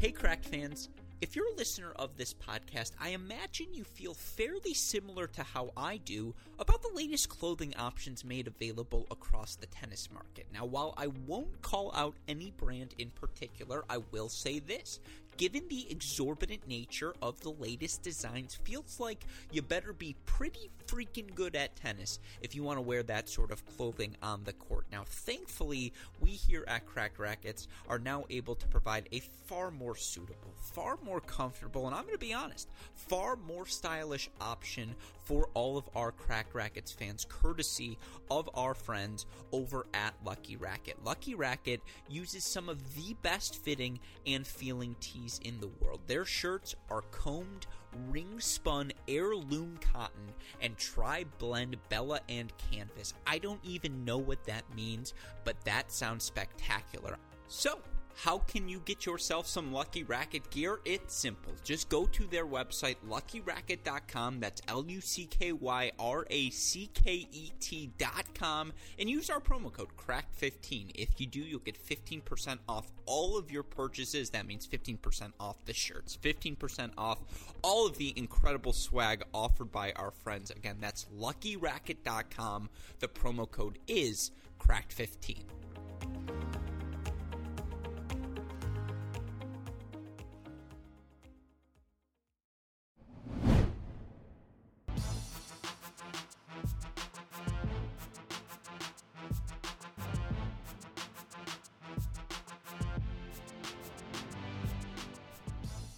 Hey, Cracked fans. If you're a listener of this podcast, I imagine you feel fairly similar to how I do about the latest clothing options made available across the tennis market. Now, while I won't call out any brand in particular, I will say this. Given the exorbitant nature of the latest designs, feels like you better be pretty freaking good at tennis if you want to wear that sort of clothing on the court. Now, thankfully, we here at Cracked Racquets are now able to provide a far more suitable, far more comfortable, and I'm going to be honest, far more stylish option for all of our Cracked Racquets fans, courtesy of our friends over at Lucky Racket. Lucky Racket uses some of the best fitting and feeling tees in the world. Their shirts are combed, ring spun heirloom cotton and tri blend Bella and canvas. I don't even know what that means, but that sounds spectacular. So, how can you get yourself some Lucky Racket gear? It's simple. Just go to their website, luckyracket.com. That's L U C K Y R A C K E T.com. And use our promo code CRACKED15. If you do, you'll get 15% off all of your purchases. That means 15% off the shirts, 15% off all of the incredible swag offered by our friends. Again, that's luckyracket.com. The promo code is CRACKED15.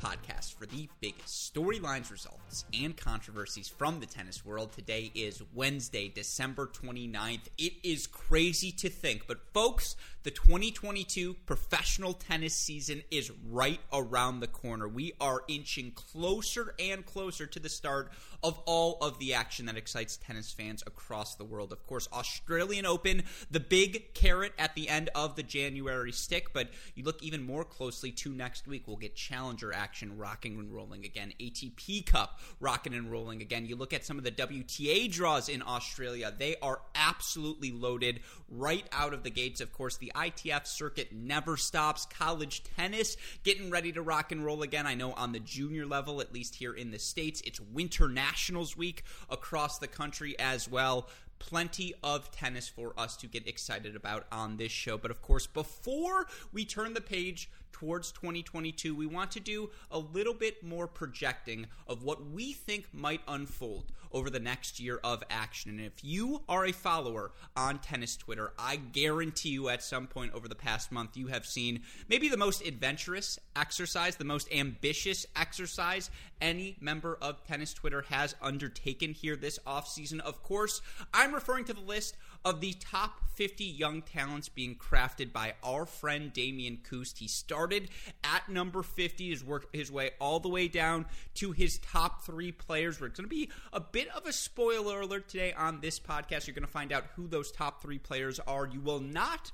podcast for the biggest storylines, results, and controversies from the tennis world. Today is Wednesday, December 29th. It is crazy to think, but folks, the 2022 professional tennis season is right around the corner. We are inching closer and closer to the start of all of the action that excites tennis fans across the world. Of course, Australian Open, the big carrot at the end of the January stick, but you look even more closely to next week, we'll get challenger action rocking and rolling again, ATP Cup rocking and rolling again. You look at some of the WTA draws in Australia, they are absolutely loaded right out of the gates. Of course, the ITF circuit never stops. College tennis getting ready to rock and roll again. I know on the junior level, at least here in the States, it's winter nationals week across the country as well plenty of tennis for us to get excited about on this show. But of course, before we turn the page towards 2022, we want to do a little bit more projecting of what we think might unfold over the next year of action. And if you are a follower on tennis Twitter, I guarantee you at some point over the past month, you have seen maybe the most adventurous exercise, the most ambitious exercise any member of tennis Twitter has undertaken here this offseason. Of course, I'm referring to the list of the top 50 young talents being crafted by our friend Damian Kust. He started at number 50, has worked his way all the way down to his top three players. We're going to be a bit of a spoiler alert today on this podcast. You're going to find out who those top three players are. You will not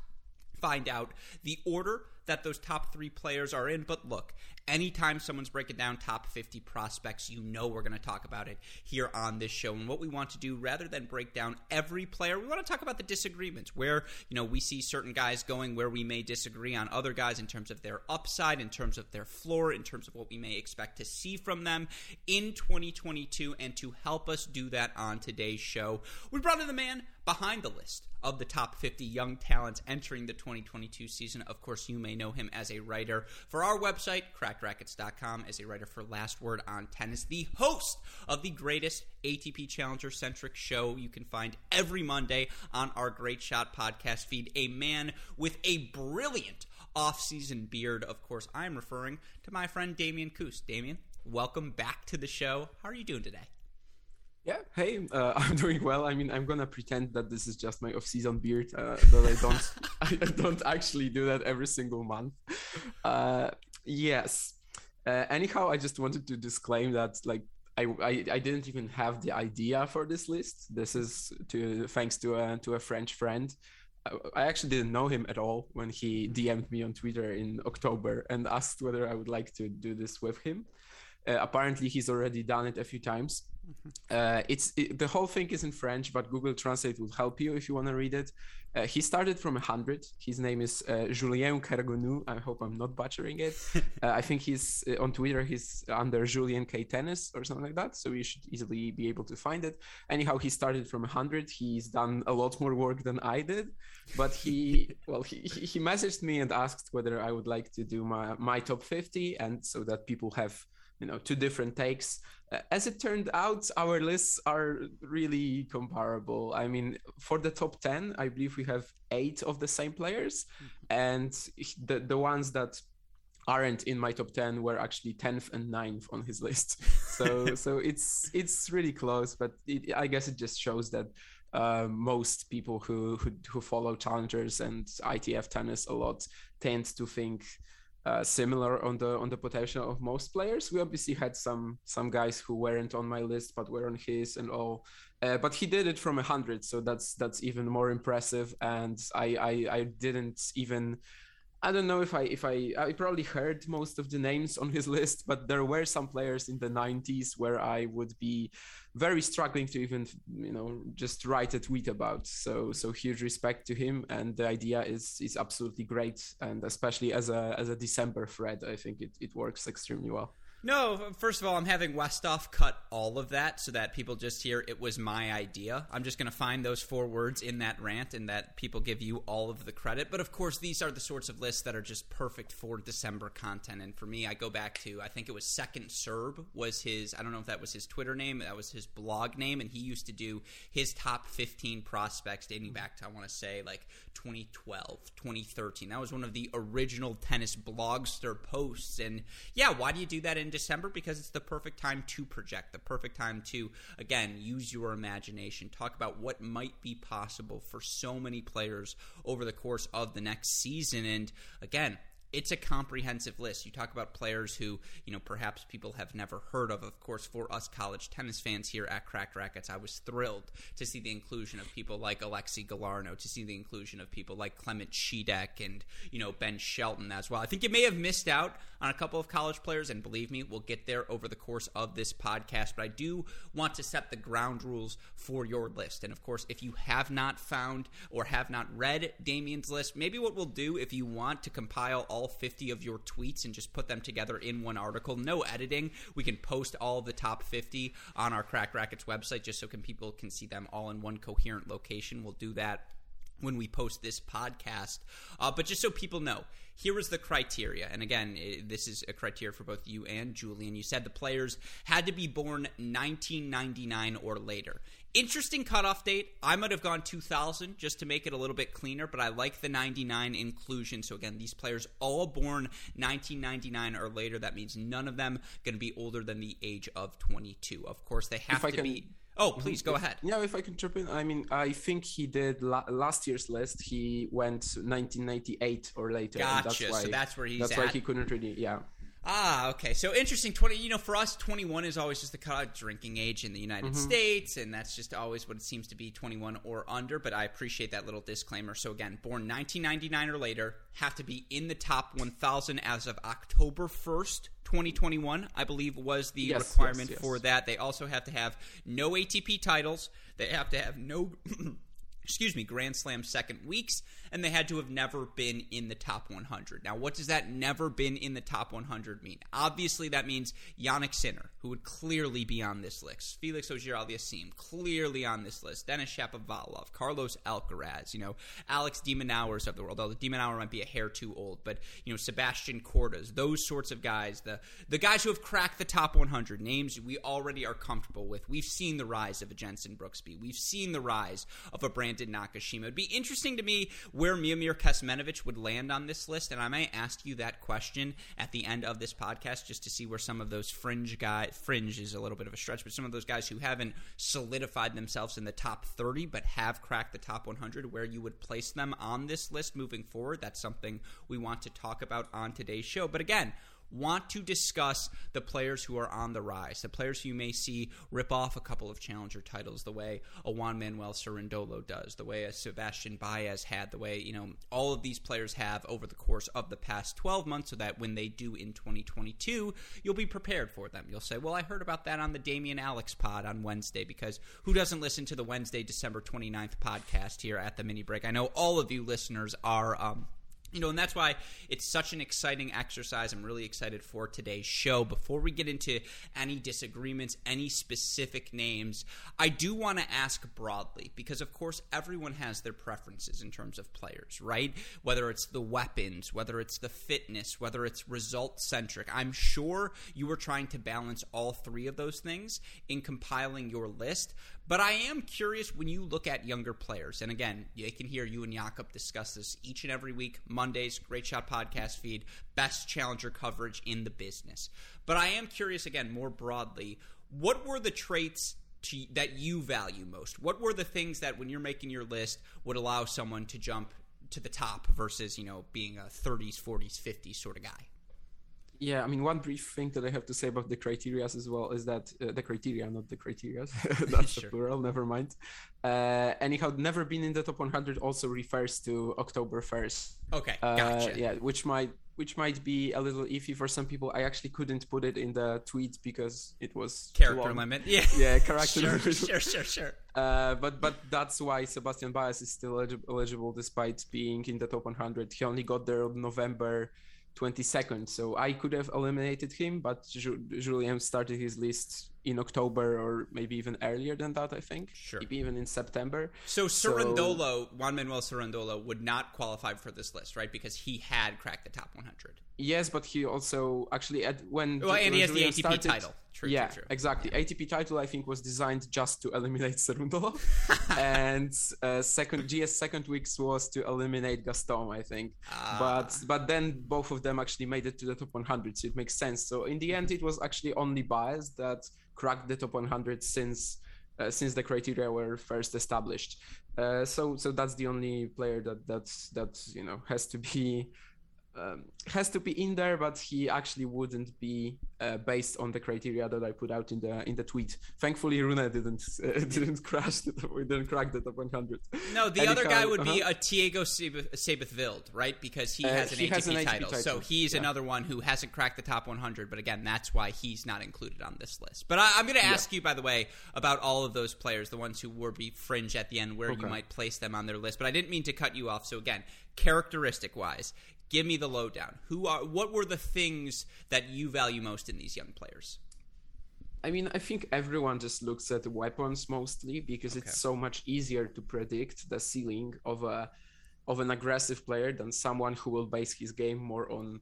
find out the order that those top three players are in. But look, anytime someone's breaking down top 50 prospects, you know we're going to talk about it here on this show. And what we want to do, rather than break down every player, we want to talk about the disagreements where, you know, we see certain guys going where we may disagree on other guys in terms of their upside, in terms of their floor, in terms of what we may expect to see from them in 2022. And to help us do that on today's show, we brought in the man behind the list of the top 50 young talents entering the 2022 season. Of course, you may know him as a writer for our website, crackedracquets.com, as a writer for Last Word on Tennis, the host of the greatest ATP Challenger centric show you can find every Monday on our Great Shot podcast feed. A man with a brilliant off-season beard. Of course, I'm referring to my friend Damian Kust. Damian, welcome back to the show. How are you doing today? Yeah, hey, uh, I'm doing well. I mean, I'm gonna pretend that this is just my off-season beard. Uh, that I don't, I don't actually do that every single month. Uh, yes. Uh, anyhow, I just wanted to disclaim that, like, I, I, I didn't even have the idea for this list. This is to thanks to a to a French friend. I actually didn't know him at all when he DM'd me on Twitter in October and asked whether I would like to do this with him. Uh, apparently, he's already done it a few times Uh, it's it, the whole thing is in French, but Google Translate will help you if you want to read it. Uh, he started from 100. His name is uh, Julien Kergonu. I hope I'm not butchering it. Uh, I think he's uh, on Twitter. He's under Julien K Tennis or something like that. So you should easily be able to find it. Anyhow, he started from 100. He's done a lot more work than I did, but he well he he messaged me and asked whether I would like to do my my top 50, and so that people have you know two different takes as it turned out our lists are really comparable. I mean for the top 10 i believe we have eight of the same players. Mm-hmm. and the the ones that aren't in my top 10 were actually 10th and 9th on his list. So so it's it's really close but it, i guess it just shows that uh, most people who, who who follow challengers and itf tennis a lot tend to think uh, similar on the on the potential of most players. We obviously had some some guys who weren't on my list but were on his and all. Uh, but he did it from a hundred, so that's that's even more impressive. And I, I I didn't even I don't know if I if I I probably heard most of the names on his list, but there were some players in the 90s where I would be very struggling to even you know just write a tweet about. So so huge respect to him, and the idea is is absolutely great, and especially as a as a December thread, I think it it works extremely well. No, first of all, I'm having Westoff cut all of that so that people just hear it was my idea. I'm just going to find those four words in that rant and that people give you all of the credit. But of course, these are the sorts of lists that are just perfect for December content. And for me, I go back to I think it was Second Serb was his. I don't know if that was his Twitter name, that was his blog name, and he used to do his top 15 prospects dating back to I want to say like 2012, 2013. That was one of the original tennis blogster posts. And yeah, why do you do that in December because it's the perfect time to project, the perfect time to, again, use your imagination, talk about what might be possible for so many players over the course of the next season. And again, it's a comprehensive list. You talk about players who, you know, perhaps people have never heard of. Of course, for us college tennis fans here at Cracked Racquets, I was thrilled to see the inclusion of people like Alexis Galarneau, to see the inclusion of people like Clement Chidekh and, you know, Ben Shelton as well. I think you may have missed out on a couple of college players, and believe me, we'll get there over the course of this podcast. But I do want to set the ground rules for your list. And of course, if you have not found or have not read Damian's list, maybe what we'll do if you want to compile all all 50 of your tweets and just put them together in one article. No editing. We can post all the top 50 on our Cracked Racquets website just so can people can see them all in one coherent location. We'll do that when we post this podcast. Uh, but just so people know, here is the criteria. And again, this is a criteria for both you and Julien. You said the players had to be born 1999 or later. Interesting cutoff date. I might have gone 2000 just to make it a little bit cleaner, but I like the 99 inclusion. So again, these players all born 1999 or later. That means none of them going to be older than the age of 22. Of course, they have to can... be Oh, please go if, ahead. Yeah, if I can jump in, I mean, I think he did la- last year's list. He went 1998 or later. Gotcha. That's why, so that's where he's. That's at. why he couldn't really. Yeah. Ah, okay. So interesting. Twenty. You know, for us, twenty-one is always just the cut drinking age in the United mm-hmm. States, and that's just always what it seems to be: twenty-one or under. But I appreciate that little disclaimer. So again, born nineteen ninety-nine or later, have to be in the top one thousand as of October first, 2021, I believe was the yes, requirement yes, yes. for that. They also have to have no ATP titles. They have to have no excuse me, Grand Slam second weeks, and they had to have never been in the top 100. Now, what does that never been in the top 100 mean? Obviously, that means Jannik Sinner, who would clearly be on this list, Felix Auger-Aliassime, clearly on this list, Denis Shapovalov, Carlos Alcaraz, you know, Alex de Minaurs of the world, although de Minaur might be a hair too old, but, you know, Sebastian Kordas, those sorts of guys, the, the guys who have cracked the top 100, names we already are comfortable with. We've seen the rise of a Jenson Brooksby. We've seen the rise of a Brandon Brandon Nakashima. It'd be interesting to me where Miomir Kecmanovic would land on this list, and I might ask you that question at the end of this podcast just to see where some of those fringe guys, fringe is a little bit of a stretch, but some of those guys who haven't solidified themselves in the top 30 but have cracked the top 100, where you would place them on this list moving forward. That's something we want to talk about on today's show. But again, want to discuss the players who are on the rise, the players who you may see rip off a couple of challenger titles the way a Juan Manuel Cerundolo does, the way a Sebastian Baez had, the way, you know, all of these players have over the course of the past 12 months so that when they do in 2022, you'll be prepared for them. You'll say, well, I heard about that on the Damian Alex pod on Wednesday because who doesn't listen to the Wednesday, December 29th podcast here at the mini break? I know all of you listeners are. Um, you know, and that's why it's such an exciting exercise. I'm really excited for today's show. Before we get into any disagreements, any specific names, I do want to ask broadly because, of course, everyone has their preferences in terms of players, right? Whether it's the weapons, whether it's the fitness, whether it's result centric. I'm sure you were trying to balance all three of those things in compiling your list. But I am curious when you look at younger players, and again, you can hear you and Jakob discuss this each and every week, Mondays, Great Shot podcast feed, best challenger coverage in the business. But I am curious again, more broadly, what were the traits to, that you value most? What were the things that when you're making your list would allow someone to jump to the top versus, you know, being a 30s, 40s, 50s sort of guy? Yeah i mean one brief thing that i have to say about the criteria as well is that uh, the criteria not the criteria that's sure. the plural never mind. Uh, anyhow never been in the top 100 also refers to october 1st okay gotcha. Uh, yeah which might which might be a little iffy for some people. I actually couldn't put it in the tweet because it was character limit yeah. Yeah character sure, limit. sure sure sure. Uh, but but that's why sebastian baez is still eligible despite being in the top 100 he only got there on november 22nd. So I could have eliminated him, but Julien started his list in October or maybe even earlier than that, I think. Sure. Maybe even in September. So Cerundolo, so, Juan Manuel Cerundolo, would not qualify for this list, right? Because he had cracked the top 100. Yes, but he also actually at when well, and he has the ATP started, title. True, yeah, true, true. exactly. Yeah. ATP title I think was designed just to eliminate Cerundolo, and uh, second GS second weeks was to eliminate Gaston, I think. Ah. But but then both of them actually made it to the top 100, so it makes sense. So in the end, it was actually only Baez that cracked the top 100 since uh, since the criteria were first established. Uh, so so that's the only player that that's that you know has to be um, has to be in there, but he actually wouldn't be uh, based on the criteria that I put out in the in the tweet. Thankfully, Rune didn't uh, didn't crash the top, didn't crack the top 100. No, the other guy would uh-huh. be a Thiago Seyboth Wild, right? Because he has an, Uh, he ATP, has an ATP title. title. so he's Yeah. another one who hasn't cracked the top 100. But again, that's why he's not included on this list. But I, I'm going to ask you, by the way, about all of those players, the ones who were be fringe at the end, where you might place them on their list. But I didn't mean to cut you off. So again, characteristic wise. Give me the lowdown. Who are? What were the things that you value most in these young players? I mean, I think everyone just looks at weapons mostly because Okay. it's so much easier to predict the ceiling of a of an aggressive player than someone who will base his game more on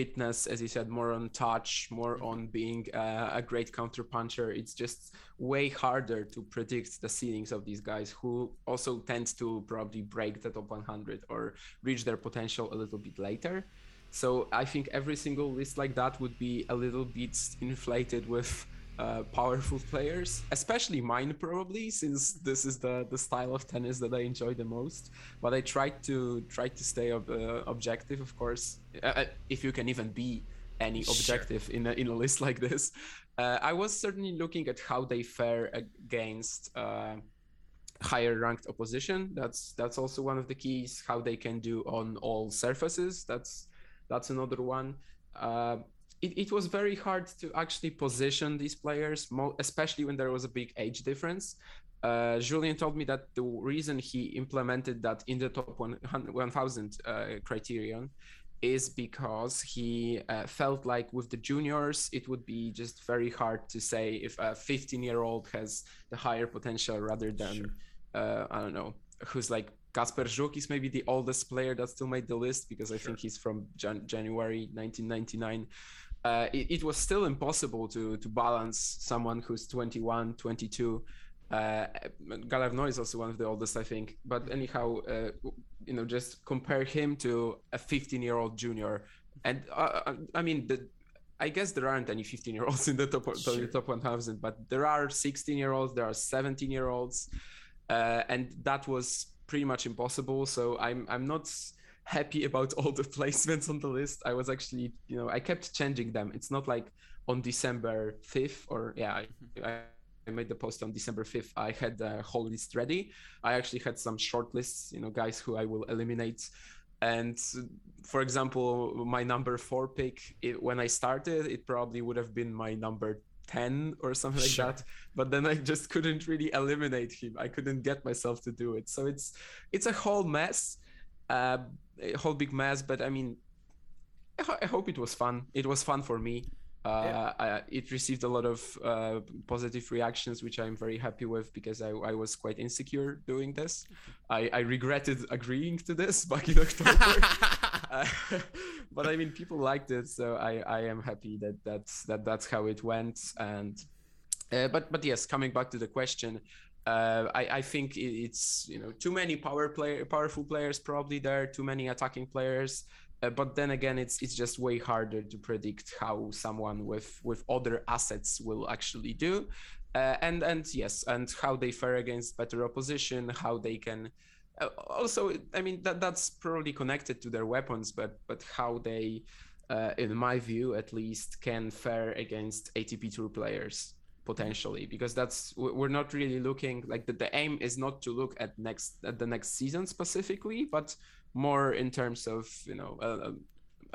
fitness, as you said, more on touch, more Mm-hmm. on being uh, a great counter puncher. It's just way harder to predict the ceilings of these guys who also tend to probably break the top 100 or reach their potential a little bit later. So I think every single list like that would be a little bit inflated with uh, powerful players, especially mine probably, since this is the the style of tennis that I enjoy the most. But I tried to try to stay ob- uh, objective, of course, uh, if you can even be any Sure. objective in a, in a list like this. Uh, I was certainly looking at how they fare against. Uh, higher ranked opposition that's that's also one of the keys how they can do on all surfaces that's that's another one uh, it, it was very hard to actually position these players mo- especially when there was a big age difference uh, Julien told me that the reason he implemented that in the top 100 1000 uh, criterion is because he uh, felt like with the juniors it would be just very hard to say if a 15 year old has the higher potential rather than Sure. uh, I don't know who's like Kacper Żuk is maybe the oldest player that still made the list because I Sure. think he's from Jan- January 1999. Uh, it, it was still impossible to to balance someone who's 21, 22. Uh, is also one of the oldest, I think. But anyhow, uh, you know, just compare him to a 15 year old junior. And uh, uh, I mean, the, I guess there aren't any 15 year olds in the top, Sure. the top 1000, but there are 16 year olds, there are 17 year olds. Uh, and that was pretty much impossible. So I'm, I'm not happy about all the placements on the list. I was actually, you know, I kept changing them. It's not like on December 5th or yeah, I, mm-hmm. I I made the post on December 5th. I had the whole list ready. I actually had some short lists, you know, guys who I will eliminate. And for example, my number four pick, it, when I started, it probably would have been my number 10 or something like sure. that but then i just couldn't really eliminate him i couldn't get myself to do it so it's it's a whole mess a whole big mess but i mean I, I hope it was fun it was fun for me uh, yeah. I, it received a lot of uh, positive reactions, which I'm very happy with because I, I was quite insecure doing this. I, I regretted agreeing to this back in October, uh, but I mean people liked it, so I, I am happy that that's that that's how it went. And uh, but but yes, coming back to the question, uh, I, I think it's you know too many power player powerful players probably there, too many attacking players. Uh, but then again, it's it's just way harder to predict how someone with with other assets will actually do, uh, and and yes, and how they fare against better opposition, how they can. Uh, also, I mean that that's probably connected to their weapons, but but how they, uh, in my view at least, can fare against ATP Tour players potentially because that's we're not really looking like the, the aim is not to look at next at the next season specifically but more in terms of you know a,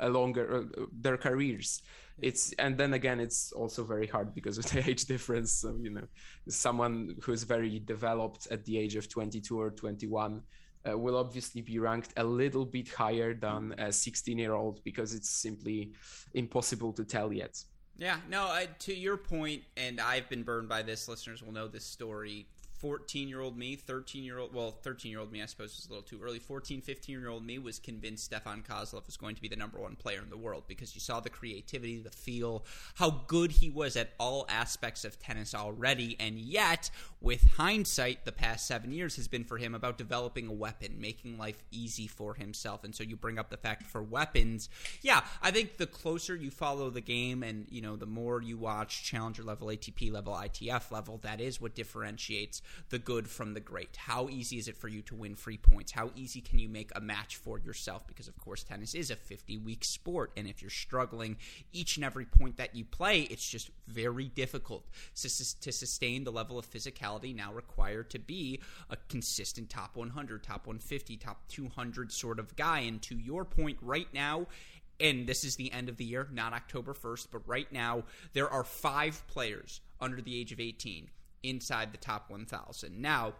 a longer uh, their careers. It's and then again it's also very hard because of the age difference. So you know someone who's very developed at the age of 22 or 21 uh, will obviously be ranked a little bit higher than a 16 year old because it's simply impossible to tell yet yeah no uh, to your point and i've been burned by this listeners will know this story 14 year old me, 13 year old, well, 13 year old me, I suppose was a little too early. 14, 15 year old me was convinced Stefan Kozlov was going to be the number one player in the world because you saw the creativity, the feel, how good he was at all aspects of tennis already. And yet, with hindsight, the past seven years has been for him about developing a weapon, making life easy for himself. And so you bring up the fact for weapons. Yeah, I think the closer you follow the game and, you know, the more you watch challenger level, ATP level, ITF level, that is what differentiates the good from the great. How easy is it for you to win free points? How easy can you make a match for yourself? Because, of course, tennis is a 50 week sport. And if you're struggling each and every point that you play, it's just very difficult to, sustain the level of physicality now required to be a consistent top 100, top 150, top 200 sort of guy. And to your point right now, and this is the end of the year, not October 1st, but right now, there are five players under the age of 18 inside the top 1,000. Now,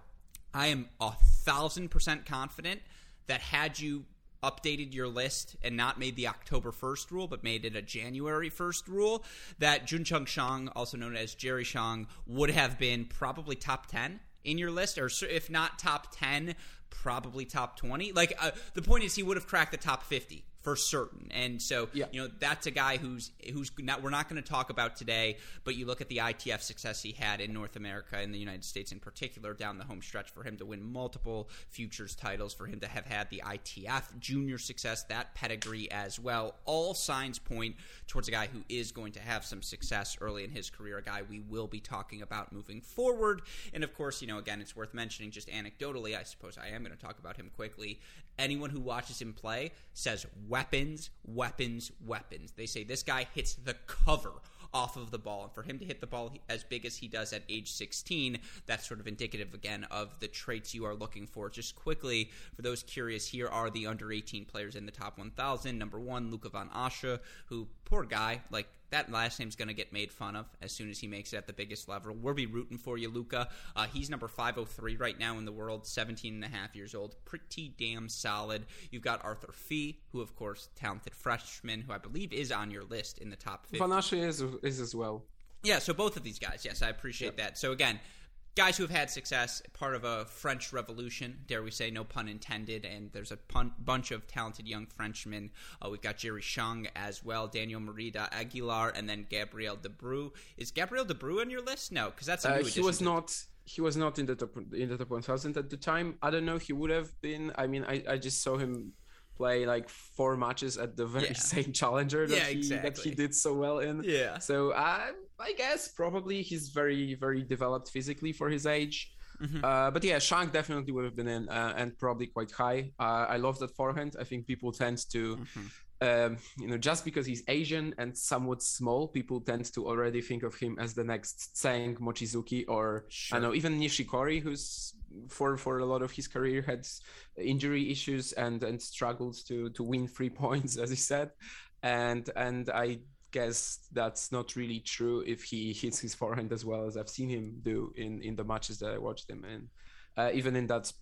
I am a thousand percent confident that had you updated your list and not made the October 1st rule, but made it a January 1st rule, that Juncheng Shang, also known as Jerry Shang, would have been probably top 10 in your list, or if not top 10, probably top 20. Like, uh, the point is, he would have cracked the top 50 for certain. And so, yeah. you know, that's a guy who's who's not we're not going to talk about today, but you look at the ITF success he had in North America in the United States in particular down the home stretch for him to win multiple futures titles, for him to have had the ITF junior success, that pedigree as well. All signs point towards a guy who is going to have some success early in his career, a guy we will be talking about moving forward. And of course, you know, again, it's worth mentioning just anecdotally, I suppose I am going to talk about him quickly. Anyone who watches him play says, weapons, weapons, weapons. They say this guy hits the cover off of the ball. And for him to hit the ball as big as he does at age 16, that's sort of indicative again of the traits you are looking for. Just quickly, for those curious, here are the under 18 players in the top 1,000. Number one, Luca Van Assche, who, poor guy, like that last name's going to get made fun of as soon as he makes it at the biggest level. We'll be rooting for you, Luca. Uh, he's number 503 right now in the world, 17 and a half years old. Pretty damn solid. You've got Arthur Fils, who, of course, talented freshman, who I believe is on your list in the top 50. Van is, is as well. Yeah, so both of these guys, yes, I appreciate yep. that. So again, guys who have had success, part of a French Revolution, dare we say, no pun intended. And there's a pun- bunch of talented young Frenchmen. Uh, we've got Jerry Shang as well, Daniel Merida Aguilar, and then Gabriel Debru. Is Gabriel Debru on your list? No, because that's a uh, new He was not. He was not in the top in the top 1000 at the time. I don't know. He would have been. I mean, I, I just saw him play like four matches at the very yeah. same challenger that, yeah, he, exactly. that he did so well in. Yeah. So I I guess probably he's very very developed physically for his age. Mm-hmm. Uh, but yeah, Shang definitely would have been in uh, and probably quite high. Uh, I love that forehand. I think people tend to. Mm-hmm. Um, you know, just because he's Asian and somewhat small, people tend to already think of him as the next Tseng, Mochizuki, or sure. I know even Nishikori, who's for for a lot of his career had injury issues and and struggled to to win three points, as he said, and and I guess that's not really true if he hits his forehand as well as I've seen him do in in the matches that I watched him in. Uh, even in that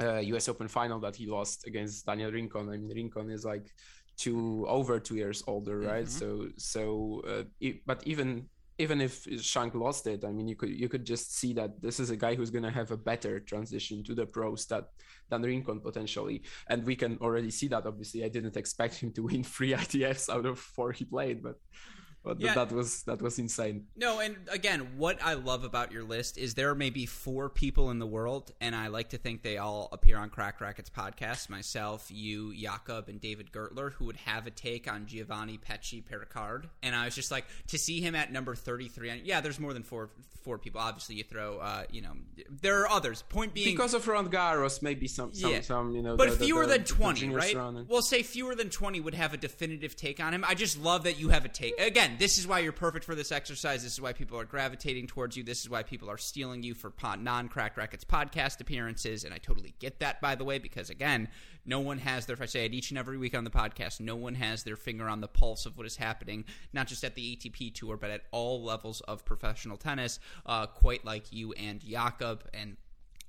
uh, U.S. Open final that he lost against Daniel Rincon. I mean, Rincon is like two over two years older, right? Mm-hmm. So so, uh, it, but even even if Shang lost it, I mean, you could you could just see that this is a guy who's going to have a better transition to the pros that than Rincon potentially, and we can already see that. Obviously, I didn't expect him to win three ITFs out of four he played, but but yeah. that was that was insane. No, and again, what I love about your list is there may be four people in the world, and I like to think they all appear on Cracked Racquets podcast. Myself, you, Jakob, and David Gertler, who would have a take on Giovanni Mpetshi Perricard, and I was just like to see him at number thirty three. Yeah, there's more than four four people. Obviously, you throw, uh, you know, there are others. Point being, because of Roland Garros, maybe some, some, yeah. some you know, but the, fewer the, than twenty, right? We'll say fewer than twenty would have a definitive take on him. I just love that you have a take. Again, this is why you're perfect for this exercise. This is why people are gravitating towards you. This is why people are stealing you for non Cracked Racquets podcast appearances. And I totally get that, by the way, because again, no one has their, if I say it each and every week on the podcast, no one has their finger on the pulse of what is happening, not just at the ATP tour, but at all levels of professional tennis, uh, quite like you and Jakob. And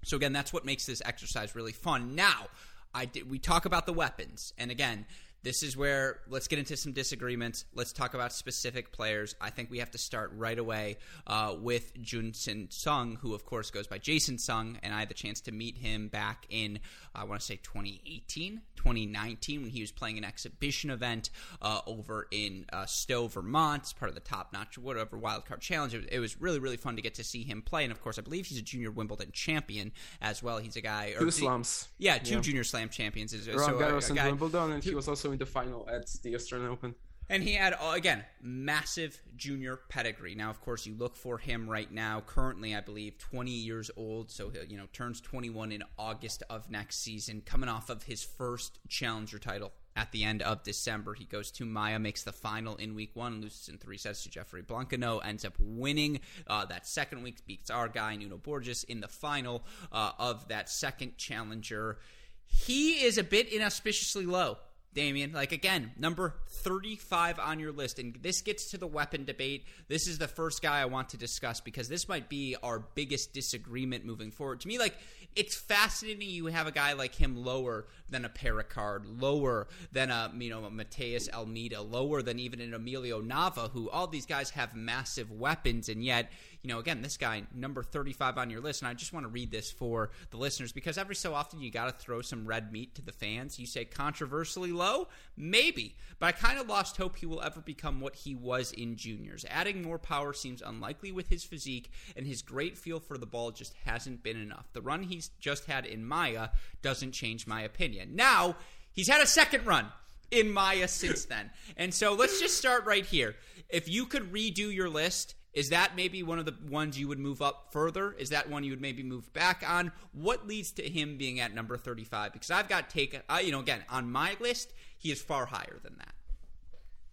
so, again, that's what makes this exercise really fun. Now, I did, we talk about the weapons. And again, this is where let's get into some disagreements. Let's talk about specific players. I think we have to start right away uh, with Chun-hsin Tseng, who of course goes by Jason Tseng, and I had the chance to meet him back in I want to say 2018, 2019 when he was playing an exhibition event uh, over in uh, Stowe, Vermont. It's part of the top notch, whatever wildcard challenge. It was, it was, really, really fun to get to see him play. And of course, I believe he's a junior Wimbledon champion as well. He's a guy. Two slams. Yeah, two yeah. junior slam champions. Roland so, Garros and Wimbledon, and he was also in the final at the Australian Open. And he had, uh, again, massive junior pedigree. Now, of course, you look for him right now, currently, I believe, 20 years old. So, he, you know, turns 21 in August of next season, coming off of his first challenger title at the end of December. He goes to Maia, makes the final in week one, loses in three sets to Geoffrey Blancaneaux, ends up winning uh, that second week, beats our guy, Nuno Borges, in the final uh, of that second challenger. He is a bit inauspiciously low Damian. Like again, number 35 on your list. And this gets to the weapon debate. This is the first guy I want to discuss because this might be our biggest disagreement moving forward. To me, like it's fascinating you have a guy like him lower than a Perricard, lower than a you know a Matheus Almeida, lower than even an Emilio Nava, who all these guys have massive weapons, and yet you know again this guy number 35 on your list, and I just want to read this for the listeners because every so often you got to throw some red meat to the fans. You say controversially low, maybe, but I kind of lost hope he will ever become what he was in juniors. Adding more power seems unlikely with his physique, and his great feel for the ball just hasn't been enough. The run he's just had in Maia doesn't change my opinion opinion. Now, he's had a second run in Maia since then. And so let's just start right here. If you could redo your list, is that maybe one of the ones you would move up further? Is that one you would maybe move back on? What leads to him being at number 35? Because I've got take, uh, you know, again, on my list, he is far higher than that.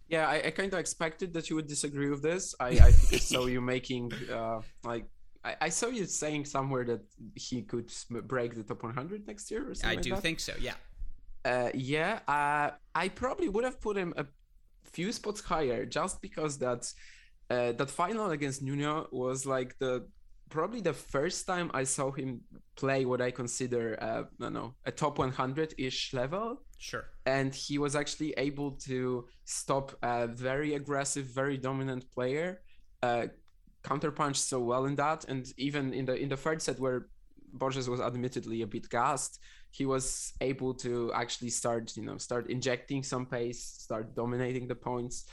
Yeah, I, I kind of expected that you would disagree with this. I, I saw you making uh, like I, I, saw you saying somewhere that he could break the top 100 next year. Or something I do like think so. Yeah. Uh, yeah. Uh, I probably would have put him a few spots higher just because that uh, that final against Nuno was like the probably the first time I saw him play what I consider, uh, I don't know, a top 100 ish level. Sure. And he was actually able to stop a very aggressive, very dominant player, uh, counterpunched so well in that. And even in the in the third set where Borges was admittedly a bit gassed, he was able to actually start, you know, start injecting some pace, start dominating the points.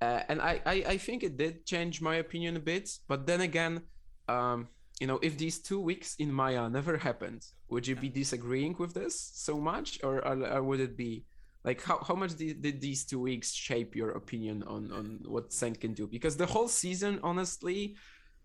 Uh, and I, I, I think it did change my opinion a bit. But then again, um, you know, if these two weeks in Maia never happened, would you be disagreeing with this so much, or, or, or would it be like how, how much did, did these two weeks shape your opinion on on what Tseng can do because the whole season honestly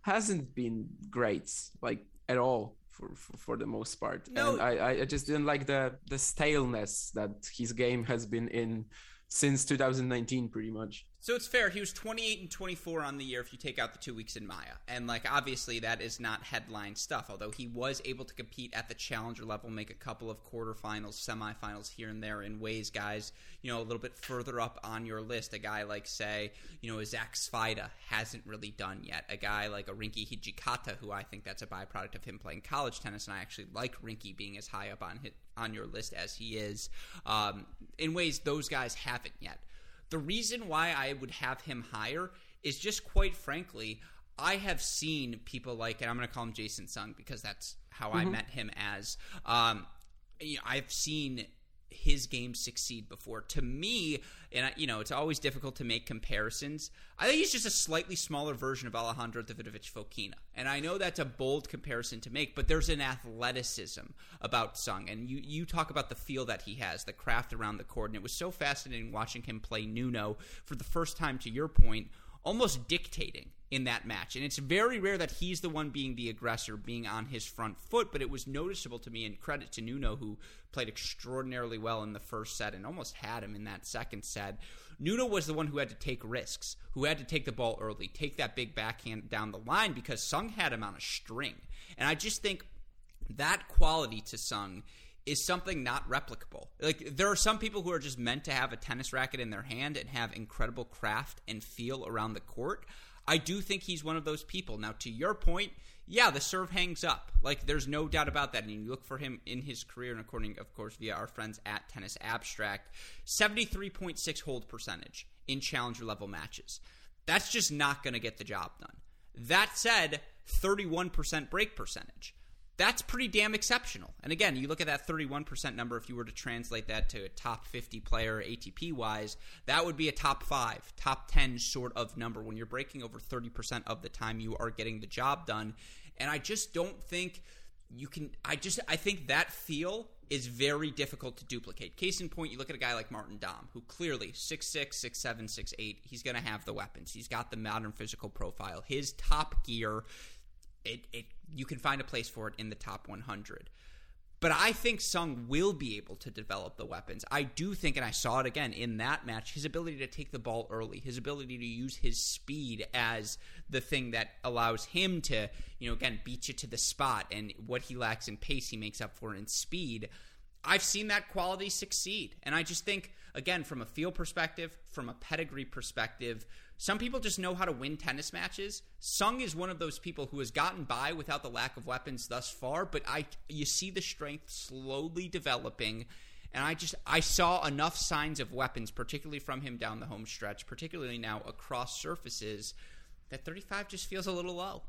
hasn't been great like at all for, for, for the most part. No. And I, I just didn't like the the staleness that his game has been in since 2019 pretty much. So it's fair. He was 28 and 24 on the year if you take out the two weeks in Maia. And, like, obviously that is not headline stuff, although he was able to compete at the challenger level, make a couple of quarterfinals, semifinals here and there in ways, guys, you know, a little bit further up on your list. A guy like, say, you know, Zach Svajda hasn't really done yet. A guy like a Rinky Hijikata, who I think that's a byproduct of him playing college tennis, and I actually like Rinky being as high up on his, on your list as he is. Um, in ways those guys haven't yet. The reason why I would have him higher is just quite frankly, I have seen people like, and I'm going to call him Jason Tseng because that's how I met him as. Um, you know, I've seen his game succeed before. To me, and I, you know, it's always difficult to make comparisons. I think he's just a slightly smaller version of Alejandro Davidovich Fokina, and I know that's a bold comparison to make, but there's an athleticism about Tseng, and you you talk about the feel that he has, the craft around the court, and it was so fascinating watching him play Nuno for the first time. To your point, almost dictating in that match. And it's very rare that he's the one being the aggressor, being on his front foot, but it was noticeable to me, and credit to Nuno, who played extraordinarily well in the first set and almost had him in that second set. Nuno was the one who had to take risks, who had to take the ball early, take that big backhand down the line because Tseng had him on a string. And I just think that quality to Tseng is something not replicable. Like there are some people who are just meant to have a tennis racket in their hand and have incredible craft and feel around the court. I do think he's one of those people. Now, to your point, yeah, the serve hangs up. Like, there's no doubt about that. And you look for him in his career, and according, of course, via our friends at Tennis Abstract, 73.6 hold percentage in challenger level matches. That's just not going to get the job done. That said, 31% break percentage. That's pretty damn exceptional. And again, you look at that 31% number, if you were to translate that to a top 50 player ATP wise, that would be a top five, top 10 sort of number when you're breaking over 30% of the time you are getting the job done. And I just don't think you can, I just, I think that feel is very difficult to duplicate. Case in point, you look at a guy like Martin Damm, who clearly 6'6, 6'7, 6'8, he's going to have the weapons. He's got the modern physical profile. His top gear it, it you can find a place for it in the top 100. But I think Tseng will be able to develop the weapons. I do think, and I saw it again in that match, his ability to take the ball early, his ability to use his speed as the thing that allows him to, you know, again, beat you to the spot, and what he lacks in pace, he makes up for in speed. I've seen that quality succeed. And I just think, again, from a field perspective, from a pedigree perspective, some people just know how to win tennis matches. Tseng is one of those people who has gotten by without the lack of weapons thus far, but I you see the strength slowly developing. And I just I saw enough signs of weapons, particularly from him down the home stretch, particularly now across surfaces, that 35 just feels a little low.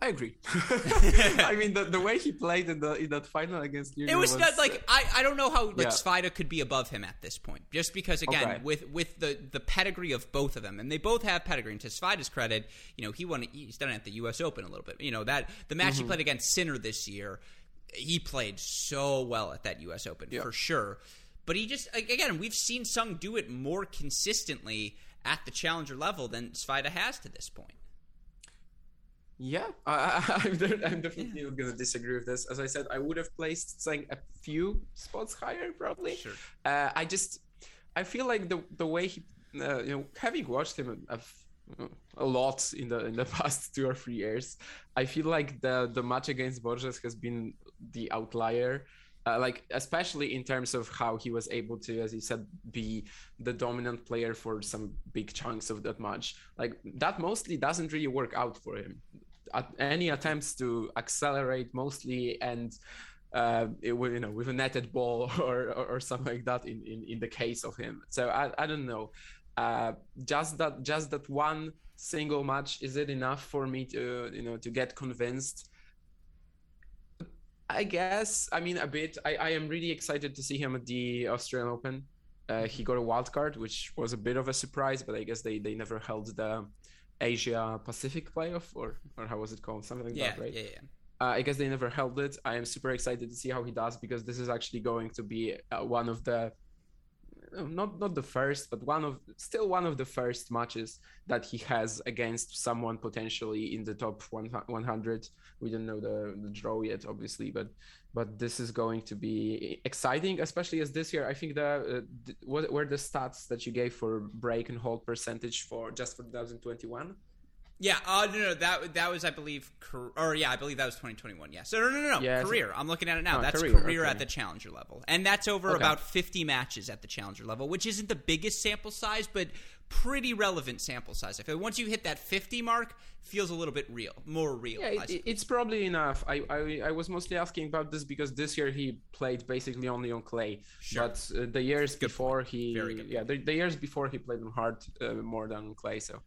I agree. I mean, the, the way he played in the in that final against It was, was not like I, I don't know how like yeah. Svajda could be above him at this point, just because again okay. with with the the pedigree of both of them, and they both have pedigree. And to Svajda's credit, you know he won. He's done it at the U.S. Open a little bit. You know that the match mm-hmm. he played against Sinner this year, he played so well at that U.S. Open yeah. for sure. But he just again, we've seen Tseng do it more consistently at the challenger level than Svajda has to this point. Yeah, I, am definitely yeah. going to disagree with this. As I said, I would have placed Tseng a few spots higher, probably. Sure. Uh, I just, I feel like the the way he, uh, you know, having watched him a, a, lot in the in the past two or three years, I feel like the the match against Borges has been the outlier. Uh, like especially in terms of how he was able to, as you said, be the dominant player for some big chunks of that match. Like that mostly doesn't really work out for him any attempts to accelerate mostly and uh, it, you know with a netted ball or, or, or something like that in, in, in the case of him. So I, I don't know. Uh, just that just that one single match is it enough for me to you know to get convinced? I guess I mean a bit. I, I am really excited to see him at the Australian Open. Uh, he got a wild card, which was a bit of a surprise, but I guess they, they never held the Asia Pacific playoff, or or how was it called? Something like yeah, that, right? Yeah, yeah. Uh, I guess they never held it. I am super excited to see how he does because this is actually going to be uh, one of the not not the first, but one of still one of the first matches that he has against someone potentially in the top 100. We don't know the, the draw yet, obviously, but but this is going to be exciting, especially as this year. I think the, uh, the what were the stats that you gave for break and hold percentage for just for 2021? Yeah, uh, no, no, that that was, I believe, or yeah, I believe that was 2021. Yeah, so no, no, no, no. career. I'm looking at it now. Oh, that's career, career okay. at the challenger level, and that's over okay. about 50 matches at the challenger level, which isn't the biggest sample size, but pretty relevant sample size. I feel once you hit that 50 mark, feels a little bit real, more real. Yeah, it, it's probably enough. I, I I was mostly asking about this because this year he played basically only on clay, sure. but uh, the years before point. he, yeah, the, the, years before he played on hard uh, more than on clay, so.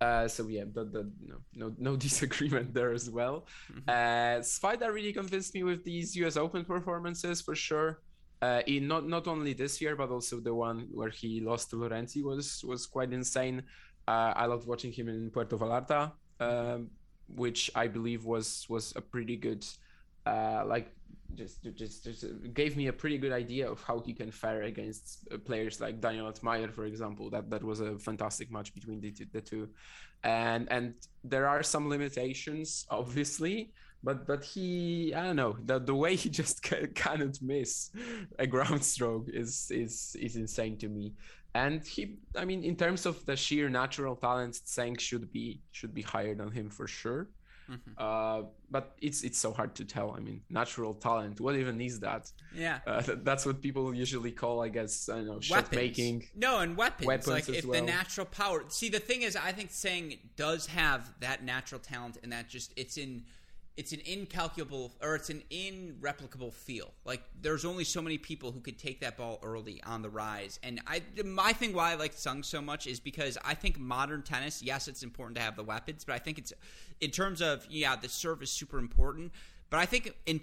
Uh, so yeah, the, the, no, no, no disagreement there as well. Mm-hmm. Uh, really convinced me with these U.S. Open performances for sure. Uh, in not not only this year, but also the one where he lost to Lorenzi was was quite insane. Uh, I loved watching him in Puerto Vallarta, um, which I believe was was a pretty good uh, like just, just just gave me a pretty good idea of how he can fare against players like Daniel Altmaier, for example. That that was a fantastic match between the, the two, and and there are some limitations, obviously, but but he I don't know the the way he just cannot miss a ground stroke is is is insane to me. And he, I mean, in terms of the sheer natural talent, Tseng should be should be higher than him for sure. Mm-hmm. Uh, but it's it's so hard to tell. I mean, natural talent. What even is that? Yeah, uh, that's what people usually call, I guess. I don't know, shot making. No, and weapons. weapons like if well. the natural power. See, the thing is, I think Tseng does have that natural talent, and that just it's in it's an incalculable or it's an irreplicable feel. Like there's only so many people who could take that ball early on the rise. And I my thing why I like Tseng so much is because I think modern tennis, yes, it's important to have the weapons, but I think it's in terms of yeah, the serve is super important. But I think, in,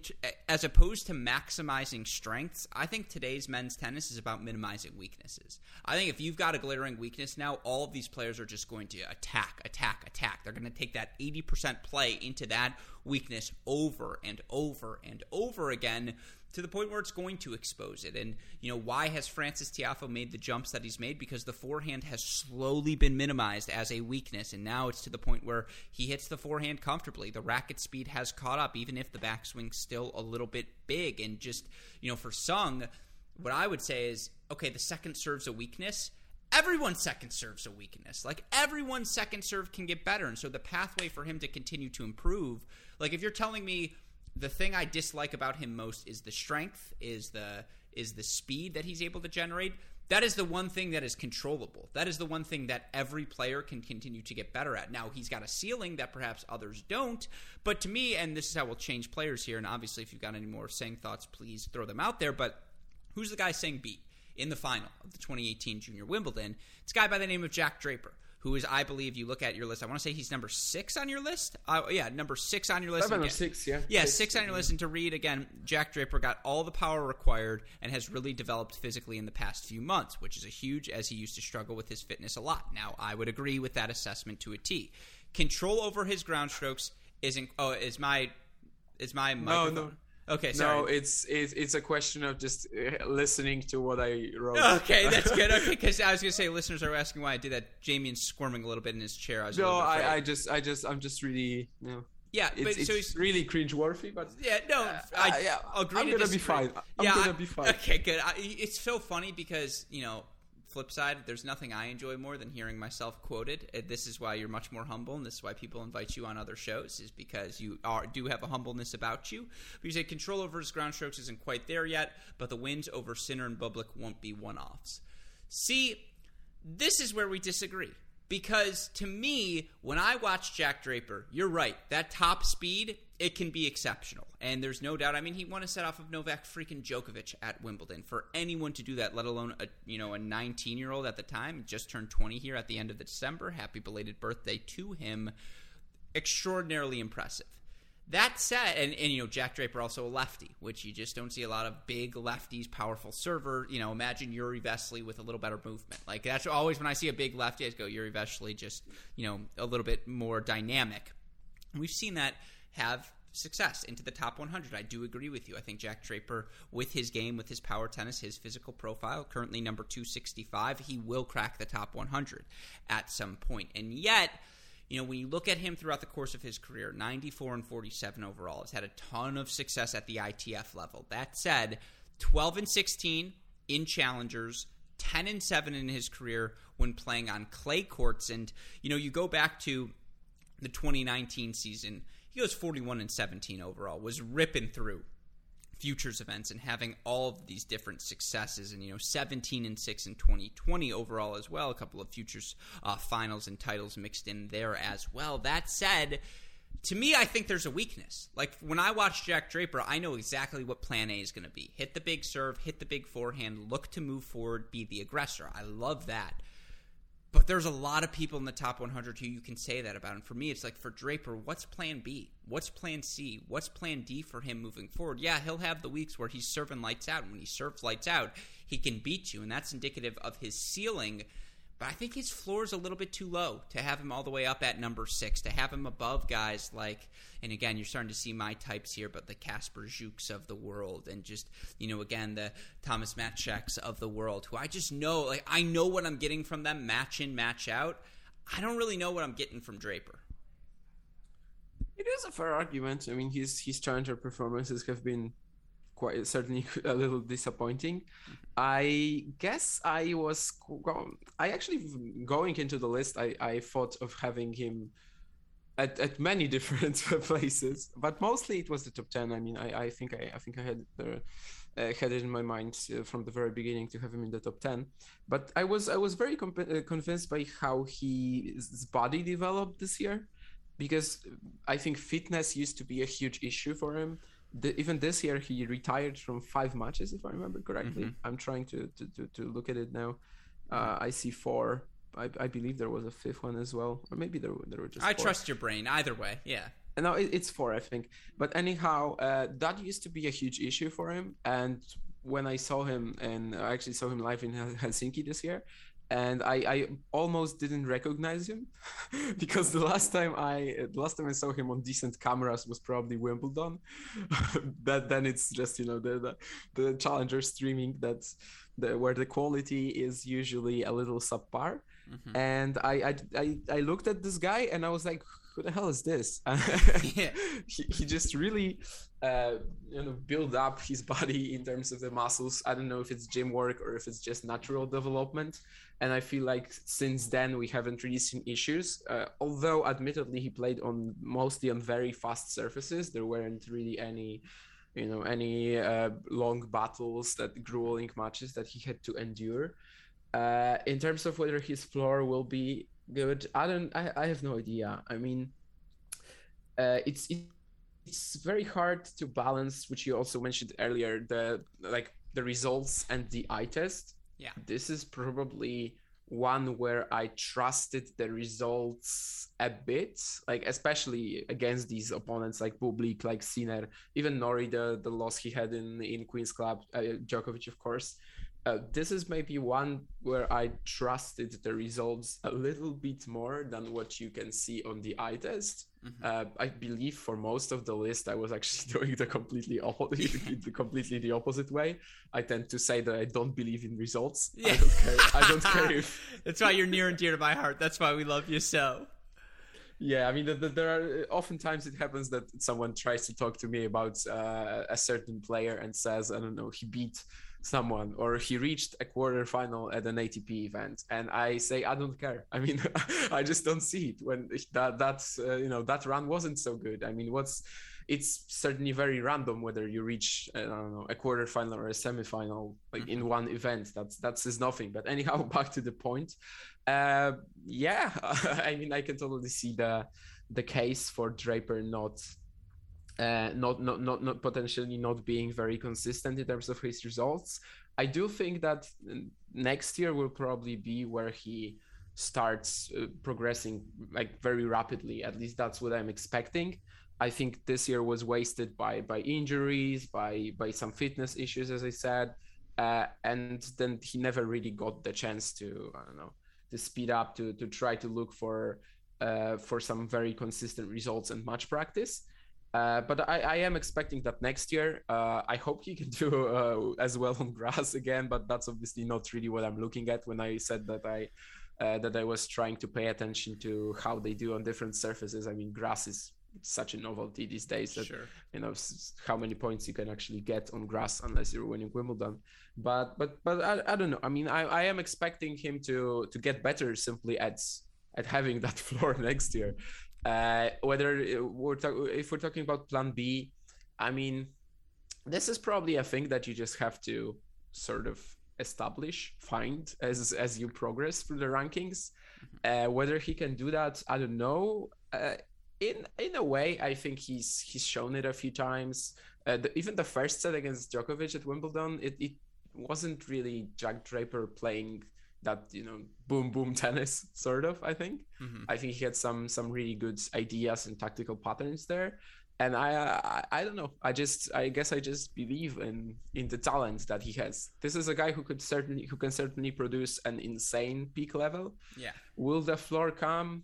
as opposed to maximizing strengths, I think today's men's tennis is about minimizing weaknesses. I think if you've got a glaring weakness now, all of these players are just going to attack, attack, attack. They're going to take that 80% play into that weakness over and over and over again to the point where it's going to expose it. And, you know, why has Frances Tiafoe made the jumps that he's made? Because the forehand has slowly been minimized as a weakness. And now it's to the point where he hits the forehand comfortably. The racket speed has caught up, even if the backswing's still a little bit big. And just, you know, for Tseng, what I would say is okay, the second serve's a weakness everyone's second serve's a weakness. Like everyone's second serve can get better, and so the pathway for him to continue to improve. Like if you're telling me the thing I dislike about him most is the strength, is the is the speed that he's able to generate. That is the one thing that is controllable. That is the one thing that every player can continue to get better at. Now, he's got a ceiling that perhaps others don't, but to me, and this is how we'll change players here, and obviously, if you've got any more Tseng thoughts, please throw them out there. But who's the guy Tseng beat in the final of the 2018 Junior Wimbledon? It's a guy by the name of Jack Draper who is, I believe, you look at your list. I want to say he's number six on your list. Uh, yeah, number six on your list. Seven or six, yeah. Yeah, six, six on your list. And to read again, Jack Draper got all the power required and has really developed physically in the past few months, which is a huge, as he used to struggle with his fitness a lot. Now, I would agree with that assessment to a T. Control over his ground strokes isn't. oh is my is my microphone. No, no. Okay, sorry. No, it's it's it's a question of just uh, listening to what I wrote. Okay, that's good. Okay, because I was gonna say listeners are asking why I did that. Damian's squirming a little bit in his chair. I was no, I, I just I just I'm just really you know. Yeah, it's, but it's so he's really cringe-worthy, but yeah, no, uh, I, uh, yeah, agree I'm gonna be fine. I'm yeah, gonna be fine. Okay, good. I, it's so funny because you know flip side, there's nothing I enjoy more than hearing myself quoted. Uh, this is why you're much more humble, and this is why people invite you on other shows, is because you are do have a humbleness about you. But you say control over his ground strokes isn't quite there yet, but the wins over Sinner and Bublik won't be one offs. See, this is where we disagree. Because to me, when I watch Jack Draper, you're right. That top speed, it can be exceptional. And there's no doubt. I mean, he won a set off of Novak freaking Djokovic at Wimbledon. For anyone to do that, let alone a you know a 19 year old at the time, just turned 20 here at the end of December. Happy belated birthday to him. Extraordinarily impressive. That said, and, and you know Jack Draper also a lefty, which you just don't see a lot of big lefties, powerful server. You know, imagine Jiri Vesely with a little better movement. Like that's always when I see a big lefty, I go Jiri Vesely, just you know a little bit more dynamic. we've seen that have success into the top 100. I do agree with you. I think Jack Draper, with his game, with his power tennis, his physical profile, currently number 265, he will crack the top 100 at some point. And yet, you know, when you look at him throughout the course of his career, 94 and 47 overall, has had a ton of success at the ITF level. That said, 12 and 16 in challengers, 10 and 7 in his career when playing on clay courts. And, you know, you go back to the 2019 season, he goes 41 and 17 overall, was ripping through futures events and having all of these different successes. And you know 17 and 6 in 2020 overall as well a couple of futures uh, finals and titles mixed in there as well. That said to me i think there's a weakness. Like when i watch jack draper i know exactly what plan a is going to be. Hit the big serve hit the big forehand look to move forward be the aggressor. I love that there's a lot of people in the top 100 who you can say that about. And for me, it's like for Draper, what's plan B? What's plan C? What's plan D for him moving forward? Yeah, he'll have the weeks where he's serving lights out. And when he serves lights out, he can beat you. And that's indicative of his ceiling but I think his floor is a little bit too low to have him all the way up at number six, to have him above guys like, and again, you're starting to see my types here, but the Kacper Żuks of the world, and just, you know, again, the Thomas Machacs of the world, who I just know, like, I know what I'm getting from them match in, match out. I don't really know what I'm getting from Draper. It is a fair argument. I mean, his his challenger performances have been quite certainly a little disappointing. I guess I was I actually going into the list. I I thought of having him at, at many different places, but mostly it was the top ten. I mean, I, I think I, I think I had the uh, had it in my mind uh, from the very beginning to have him in the top 10 but i was i was very comp- uh, convinced by how he his body developed this year because i think fitness used to be a huge issue for him the, even this year he retired from five matches if i remember correctly. Mm-hmm. i'm trying to, to, to to look at it now. Uh, i see four. I, I believe there was a fifth one as well or maybe there, there were just i four. trust your brain either way yeah. No it, it's four i think. But anyhow uh, that used to be a huge issue for him. And when i saw him and i actually saw him live in helsinki this year and I, I almost didn't recognize him because the last time I the last time I saw him on decent cameras was probably Wimbledon. that then it's just you know the the, the challenger streaming that's the, where the quality is usually a little subpar. Mm-hmm. And I, I I I looked at this guy and I was like, who the hell is this? yeah. he, he just really uh, you know build up his body in terms of the muscles. I don't know if it's gym work or if it's just natural development. And I feel like since then we haven't really seen issues. Uh, although admittedly he played on mostly on very fast surfaces. There weren't really any you know any uh, long battles that grueling matches that he had to endure. Uh, in terms of whether his floor will be good. I don't. I, I have no idea. I mean, uh, it's it's very hard to balance, which you also mentioned earlier, the like the results and the eye test. Yeah, this is probably one where I trusted the results a bit, like especially against these opponents like Bublik, like Sinner, even Norrie, the, the loss he had in in Queen's Club, uh, Djokovic, of course uh, this is maybe one where I trusted the results a little bit more than what you can see on the eye test. Mm-hmm. Uh, I believe for most of the list, I was actually doing the completely opposite, the completely the opposite way. I tend to say that I don't believe in results. Yeah. I don't care. I don't care if. That's why you're near and dear to my heart. That's why we love you so. Yeah, I mean, the, the, there are oftentimes it happens that someone tries to talk to me about uh, a certain player and says, I don't know, he beat someone or he reached a quarter final at an ATP event and I say I don't care. I mean I just don't see it when that that's uh, you know that run wasn't so good. I mean what's it's certainly very random whether you reach I don't know a quarter final or a semi-final like mm-hmm. in one event. That's that's is nothing. But anyhow back to the point. Uh yeah I mean I can totally see the the case for Draper not uh, not, not not not potentially not being very consistent in terms of his results. I do think that next year will probably be where he starts uh, progressing like very rapidly. At least that's what I'm expecting. I think this year was wasted by by injuries, by by some fitness issues, as I said, uh, and then he never really got the chance to I don't know to speed up to to try to look for uh, for some very consistent results and match practice. Uh, but I, I, am expecting that next year. Uh, I hope he can do uh, as well on grass again, but that's obviously not really what I'm looking at when I said that I uh, that I was trying to pay attention to how they do on different surfaces. I mean, grass is such a novelty these days that sure. you know how many points you can actually get on grass unless you're winning Wimbledon. But but but I, I don't know. I mean, I, I am expecting him to to get better simply at at having that floor next year. Uh, whether we're ta- if we're talking about Plan B, I mean, this is probably a thing that you just have to sort of establish, find as as you progress through the rankings. Mm-hmm. Uh, whether he can do that, I don't know. Uh, in in a way, I think he's he's shown it a few times. Uh, the, even the first set against Djokovic at Wimbledon, it, it wasn't really Jack Draper playing that you know boom boom tennis sort of. I think mm-hmm. I think he had some some really good ideas and tactical patterns there, and I, I, I don't know. I just I guess I just believe in in the talent that he has. This is a guy who could certainly who can certainly produce an insane peak level. Yeah. Will the floor come?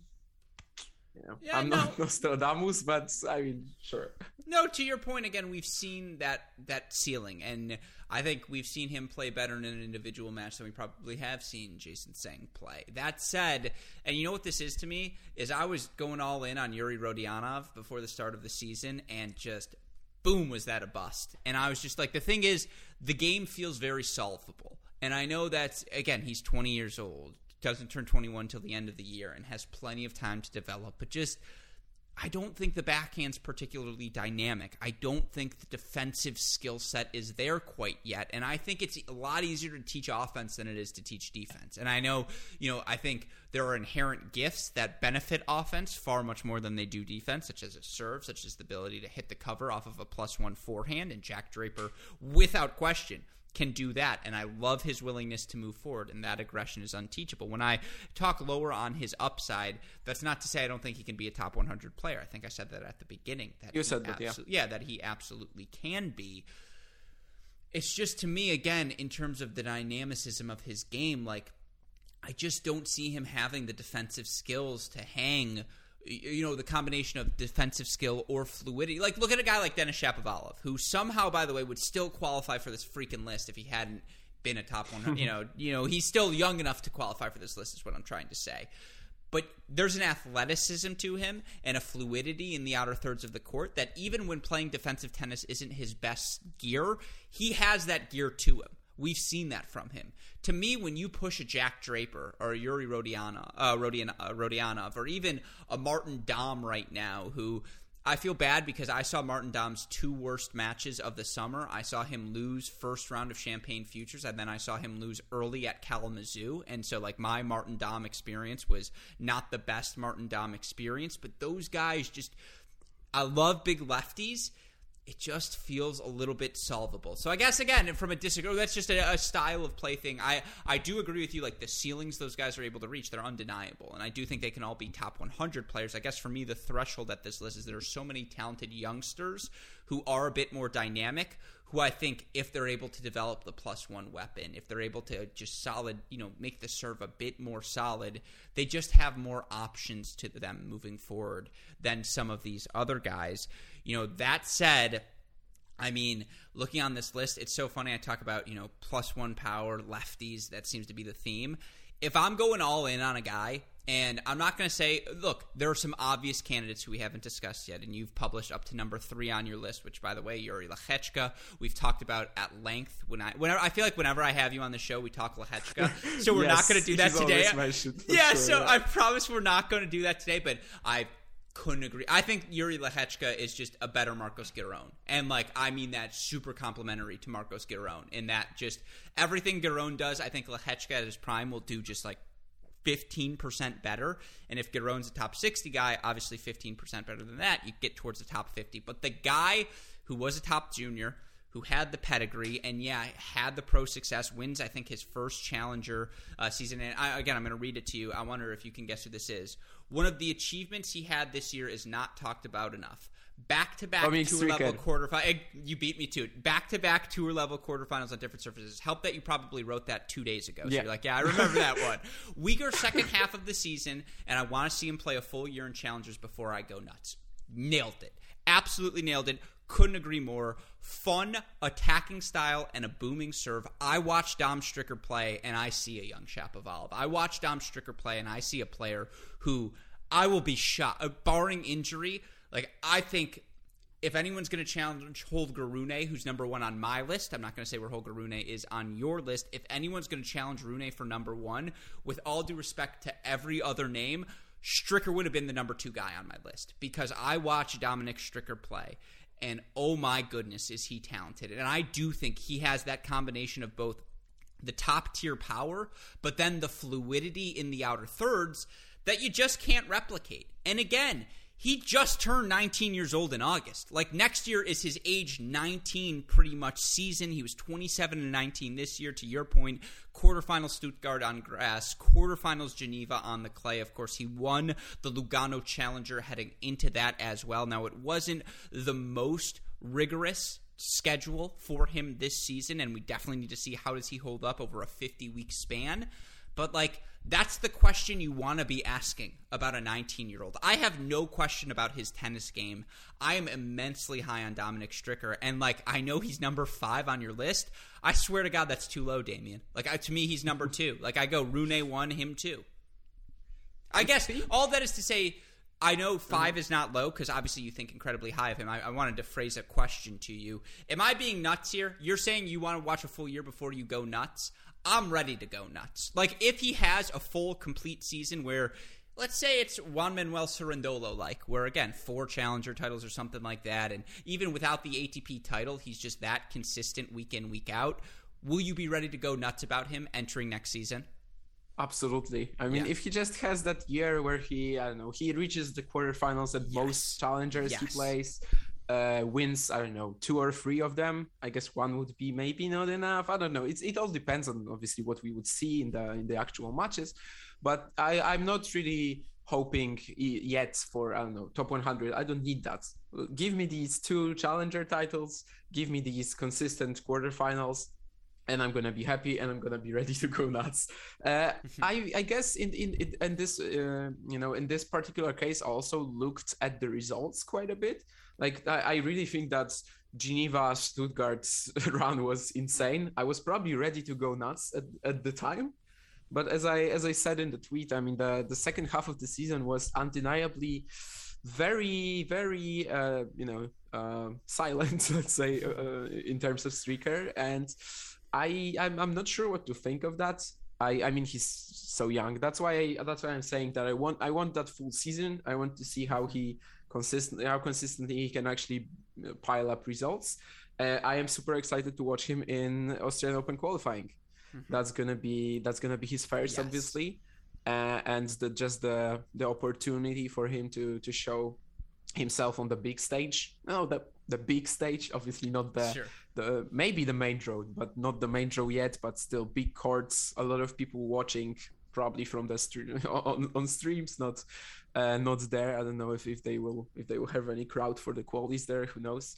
You know, yeah, I'm no. not Nostradamus, but I mean, sure. No, to your point again, we've seen that that ceiling, and I think we've seen him play better in an individual match than we probably have seen Jason Tseng play. That said, and you know what this is to me is I was going all in on Yuri Rodionov before the start of the season, and just boom was that a bust. And I was just like, the thing is, the game feels very solvable. And I know that's again, he's 20 years old doesn't turn 21 till the end of the year and has plenty of time to develop. But just, I don't think the backhand's particularly dynamic. I don't think the defensive skill set is there quite yet. And I think it's a lot easier to teach offense than it is to teach defense. And I know, you know, I think there are inherent gifts that benefit offense far much more than they do defense, such as a serve, such as the ability to hit the cover off of a plus one forehand. And Jack Draper, without question, can do that. And I love his willingness to move forward, and that aggression is unteachable. When I talk lower on his upside, that's not to say I don't think he can be a top 100 player. I think I said that at the beginning. That you said that, yeah. Yeah, that he absolutely can be. It's just to me, again, in terms of the dynamicism of his game, like, I just don't see him having the defensive skills to hang – you know the combination of defensive skill or fluidity. Like look at a guy like Denis Shapovalov, who somehow, by the way, would still qualify for this freaking list if he hadn't been a top one. you know, you know, he's still young enough to qualify for this list. Is what I'm trying to say. But there's an athleticism to him and a fluidity in the outer thirds of the court that even when playing defensive tennis isn't his best gear, he has that gear to him. We've seen that from him. To me, when you push a Jack Draper or a Yuri Rodiana, uh, Rodian, uh, Rodionov, or even a Martin Damm right now, who I feel bad because I saw Martin Damm's two worst matches of the summer. I saw him lose first round of Champaign Futures, and then I saw him lose early at Kalamazoo. And so, like, my Martin Damm experience was not the best Martin Damm experience, but those guys just. I love big lefties it just feels a little bit solvable. So I guess again, from a disagree, oh, that's just a, a, style of play thing. I I do agree with you. Like the ceilings those guys are able to reach, they're undeniable, and I do think they can all be top 100 players. I guess for me, the threshold at this list is there are so many talented youngsters who are a bit more dynamic. Who I think, if they're able to develop the plus one weapon, if they're able to just solid, you know, make the serve a bit more solid, they just have more options to them moving forward than some of these other guys. You know, that said, I mean, looking on this list, it's so funny. I talk about, you know, plus one power, lefties. That seems to be the theme. If I'm going all in on a guy, and I'm not going to say, look, there are some obvious candidates who we haven't discussed yet, and you've published up to number three on your list, which, by the way, Yuri Lehecka, we've talked about at length. When I, whenever I feel like whenever I have you on the show, we talk Lehecka, so we're yes, not going to do that today. Yeah, sure, so yeah. I promise we're not going to do that today, but I couldn't agree. I think Yuri Lehecka is just a better Marcos Giron. And like I mean that super complimentary to Marcos Giron in that just everything Giron does, I think Lehecka at his prime will do just like 15% better. And if Giron's a top 60 guy, obviously 15% better than that, you get towards the top 50. But the guy who was a top junior, who had the pedigree and yeah had the pro success wins i think his first challenger uh, season and I, again i'm going to read it to you i wonder if you can guess who this is one of the achievements he had this year is not talked about enough. Back to back tour level quarterfinals. You beat me to it. Back to back tour level quarterfinals on different surfaces. Help that you probably wrote that two days ago. So yeah. you're like, yeah, I remember that one. Weaker second half of the season, and I want to see him play a full year in challengers before I go nuts. Nailed it. Absolutely nailed it. Couldn't agree more. Fun attacking style and a booming serve. I watch Dom Stricker play and I see a young Shapovalov. I watch Dom Stricker play and I see a player who I will be shocked, uh, barring injury. Like I think if anyone's going to challenge Holger Rune, who's number one on my list, I'm not going to say where Holger Rune is on your list. If anyone's going to challenge Rune for number one, with all due respect to every other name, Stricker would have been the number two guy on my list because I watch Dominic Stricker play, and oh my goodness, is he talented. And I do think he has that combination of both the top tier power, but then the fluidity in the outer thirds that you just can't replicate. And again, he just turned 19 years old in August. Like next year is his age 19 pretty much season. He was 27 and 19 this year. To your point, quarterfinals Stuttgart on grass, quarterfinals Geneva on the clay. Of course, he won the Lugano Challenger heading into that as well. Now it wasn't the most rigorous schedule for him this season, and we definitely need to see how does he hold up over a 50 week span. But like that's the question you want to be asking about a 19 year old. I have no question about his tennis game. I am immensely high on Dominic Stricker, and like I know he's number five on your list. I swear to God, that's too low, Damian. Like I, to me, he's number two. Like I go Rune one, him two. I guess all that is to say. I know five is not low because obviously you think incredibly high of him. I, I, wanted to phrase a question to you. Am I being nuts here? You're saying you want to watch a full year before you go nuts. I'm ready to go nuts. Like if he has a full complete season where let's say it's Juan Manuel Cerundolo like, where again, four challenger titles or something like that, and even without the ATP title, he's just that consistent week in, week out. Will you be ready to go nuts about him entering next season? Absolutely. I mean, yeah. if he just has that year where he, I don't know, he reaches the quarterfinals at yes. most challengers yes. he plays, uh, wins, I don't know, two or three of them. I guess one would be maybe not enough. I don't know. It's it all depends on obviously what we would see in the in the actual matches. But I I'm not really hoping yet for I don't know top 100. I don't need that. Give me these two challenger titles. Give me these consistent quarterfinals. And I'm gonna be happy, and I'm gonna be ready to go nuts. Uh, I, I guess in in in this uh, you know in this particular case, I also looked at the results quite a bit like I, I really think that Geneva Stuttgart's run was insane. I was probably ready to go nuts at, at the time. But as I as I said in the tweet, I mean the, the second half of the season was undeniably very very uh, you know uh, silent, let's say, uh, uh, in terms of Stricker, and I I'm, I'm not sure what to think of that. I I mean he's so young. That's why I, that's why I'm saying that I want I want that full season. I want to see how he consistently how consistently he can actually uh, pile up results. Uh, I am super excited to watch him in Australian Open qualifying. Mm-hmm. That's gonna be that's gonna be his first, yes. obviously, uh, and the, just the the opportunity for him to to show himself on the big stage. No, the the big stage, obviously not the sure. the maybe the main draw, but not the main draw yet. But still, big courts, a lot of people watching, probably from the stream on, on streams, not uh, not there. I don't know if, if they will if they will have any crowd for the qualies there. Who knows?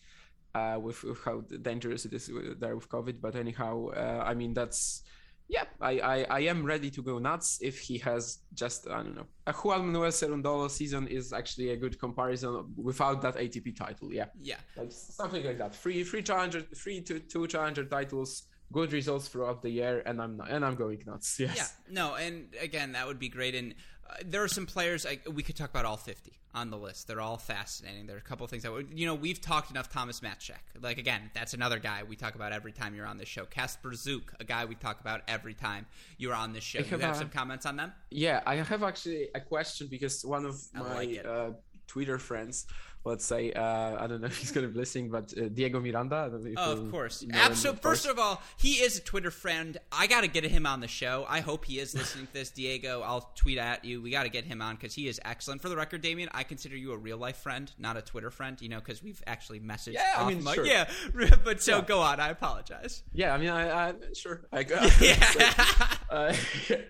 Uh, with, with, how dangerous it is there with COVID. But anyhow, uh, I mean that's yeah. I, I I am ready to go nuts if he has just I don't know a Juan Manuel Cerundolo season is actually a good comparison without that ATP title. Yeah. Yeah. Like something like that. Three three challenger three two two challenger titles good results throughout the year and i'm not, and i'm going nuts yes yeah no and again that would be great and uh, there are some players like, we could talk about all 50 on the list. They're all fascinating. There are a couple of things that you know we've talked enough. Thomas Machac, like again, that's another guy we talk about every time you're on this show. Kacper Żuk, a guy we talk about every time you're on this show. You have, have some comments on them? Yeah, I have actually a question because one of my like uh, Twitter friends let's say uh, I don't know if he's going to be listening, but uh, Diego Miranda. oh, of course, absolutely. First of all, he is a Twitter friend. I got to get him on the show. I hope he is listening to this, Diego. I'll tweet at you. We got to get him on because he is excellent. For the record, Damian, I consider you a real life friend, not a Twitter friend. You know, because we've actually messaged. Yeah, I mean, sure. yeah. But so yeah. go on. I apologize. Yeah, I mean, I, I sure. I got. Yeah. Uh,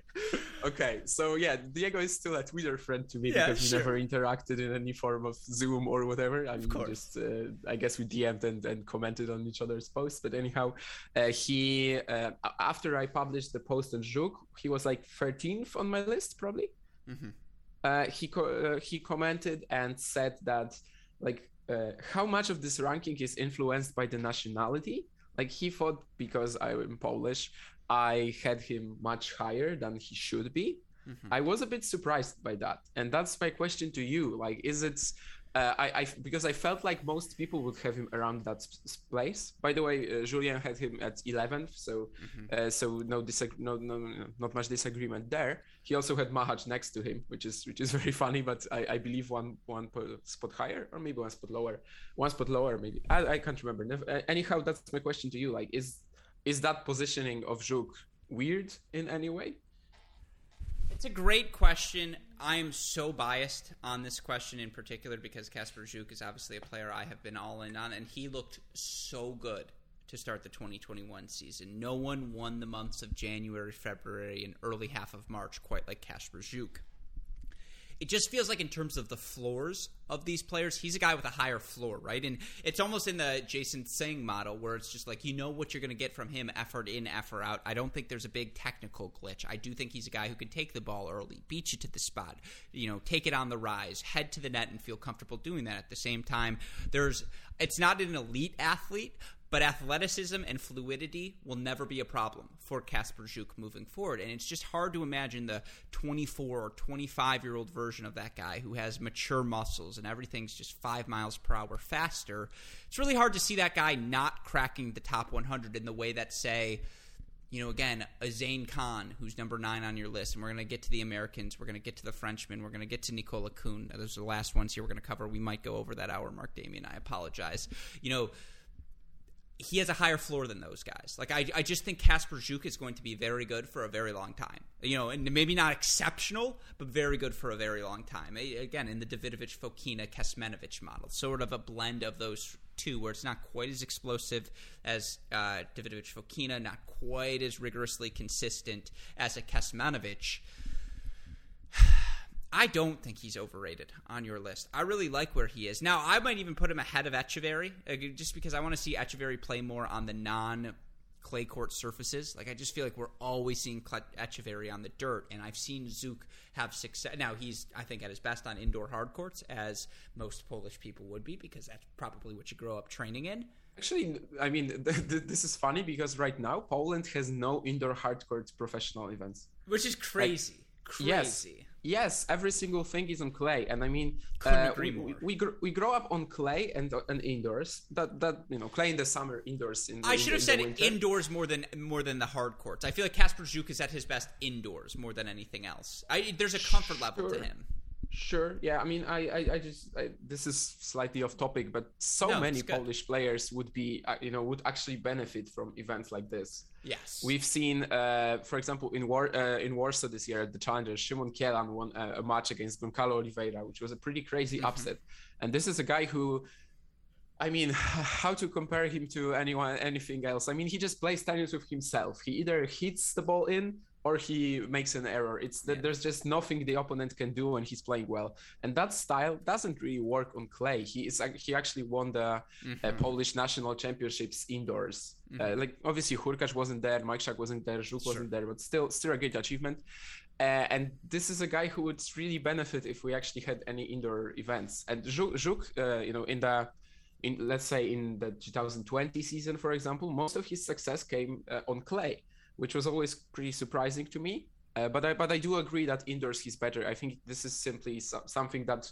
okay, so yeah, Diego is still a Twitter friend to me yeah, because sure. we never interacted in any form of Zoom or whatever. I mean, just uh, I guess we DM'd and, and commented on each other's posts. But anyhow, uh, he uh, after I published the post on Żuk, he was like 13th on my list probably. Mm-hmm. Uh, he co- uh, he commented and said that like uh, how much of this ranking is influenced by the nationality. Like he thought because I'm Polish, I had him much higher than he should be. Mm-hmm. I was a bit surprised by that, and that's my question to you. Like, is it uh, I, I, because I felt like most people would have him around that place. By the way, uh, Julien had him at 11th, so mm-hmm. uh, so no, disag- no, no, no, not much disagreement there. He also had Machac next to him, which is which is very funny, but I, I believe one one spot higher or maybe one spot lower, one spot lower maybe. I, I can't remember. Uh, anyhow, that's my question to you. Like, is is that positioning of Żuk weird in any way? It's a great question. I am so biased on this question in particular because Kacper Żuk is obviously a player I have been all in on, and he looked so good to start the 2021 season. No one won the months of January, February, and early half of March quite like Kacper Żuk it just feels like in terms of the floors of these players, he's a guy with a higher floor, right? And it's almost in the Jason Tseng model where it's just like you know what you're going to get from him, effort in, effort out. I don't think there's a big technical glitch. I do think he's a guy who can take the ball early, beat you to the spot, you know, take it on the rise, head to the net, and feel comfortable doing that. At the same time, there's it's not an elite athlete, but athleticism and fluidity will never be a problem for Kacper Żuk moving forward. And it's just hard to imagine the 24 or 25 year old version of that guy who has mature muscles and everything's just five miles per hour faster. It's really hard to see that guy not cracking the top 100 in the way that, say, you know, again, a Zane Khan, who's number nine on your list, and we're going to get to the Americans, we're going to get to the Frenchmen, we're going to get to Nicola Kuhn. Those are the last ones here we're going to cover. We might go over that hour mark, Damian. I apologize. You know, he has a higher floor than those guys. Like I, I just think Kacper Żuk is going to be very good for a very long time. You know, and maybe not exceptional, but very good for a very long time. Again, in the Davidovich Fokina Kecmanovic model, sort of a blend of those two, where it's not quite as explosive as uh, Davidovich Fokina, not quite as rigorously consistent as a Kecmanovic. I don't think he's overrated on your list. I really like where he is. Now, I might even put him ahead of Etcheverry, uh, just because I want to see Etcheverry play more on the non clay court surfaces. Like I just feel like we're always seeing Etcheverry on the dirt, and I've seen Żuk have success. Now he's, I think, at his best on indoor hard courts, as most Polish people would be, because that's probably what you grow up training in. Actually, I mean, th- th- this is funny because right now Poland has no indoor hard court professional events, which is crazy. Like, crazy. Yes yes, every single thing is on clay, and I mean, uh, we, we, we, gr- we, grow up on clay and and indoors. That that you know, clay in the summer, indoors in. The, I should have said indoors more than more than the hard courts. I feel like Kacper Żuk is at his best indoors more than anything else. I, there's a comfort sure. level to him. Sure. Yeah. I mean, I, I, I just, I, this is slightly off topic, but so no, many Polish players would be, uh, you know, would actually benefit from events like this. Yes. We've seen, uh, for example, in War uh, in Warsaw this year at the Challenger, Szymon Kielan won a, a match against Goncalo Oliveira, which was a pretty crazy mm-hmm. upset. And this is a guy who, I mean, how to compare him to anyone, anything else? I mean, he just plays tennis with himself. He either hits the ball in or he makes an error. It's that yeah. there's just nothing the opponent can do when he's playing well, and that style doesn't really work on clay. He is he actually won the uh, mm-hmm. uh, Polish national championships indoors. Uh, mm-hmm. Uh, like obviously Hurkacz wasn't there, Majchrzak wasn't there, Żuk sure. wasn't there, but still still a great achievement. Uh, and this is a guy who would really benefit if we actually had any indoor events. And Żuk, Żuk uh, you know, in the in let's say in the 2020 season, for example, most of his success came on clay which was always pretty surprising to me. Uh, but I but I do agree that indoors he's better. I think this is simply so, something that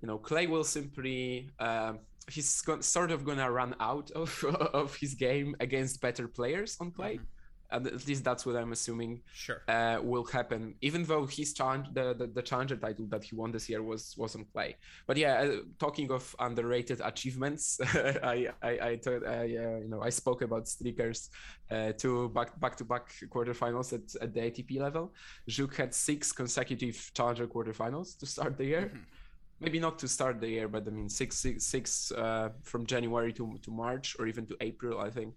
you know Clay will simply uh, he's go- sort of gonna run out of of his game against better players on Clay. Mm-hmm at least that's what I'm assuming sure. uh, will happen. Even though his challenge, the, the, the challenger title that he won this year was was on play. But yeah, uh, talking of underrated achievements, I I I, thought, uh, you know I spoke about Strickers uh, two back back to back quarterfinals at, at the ATP level. Żuk had six consecutive challenger quarterfinals to start the year. Mm-hmm. Maybe not to start the year, but I mean six six six uh, from January to to March or even to April, I think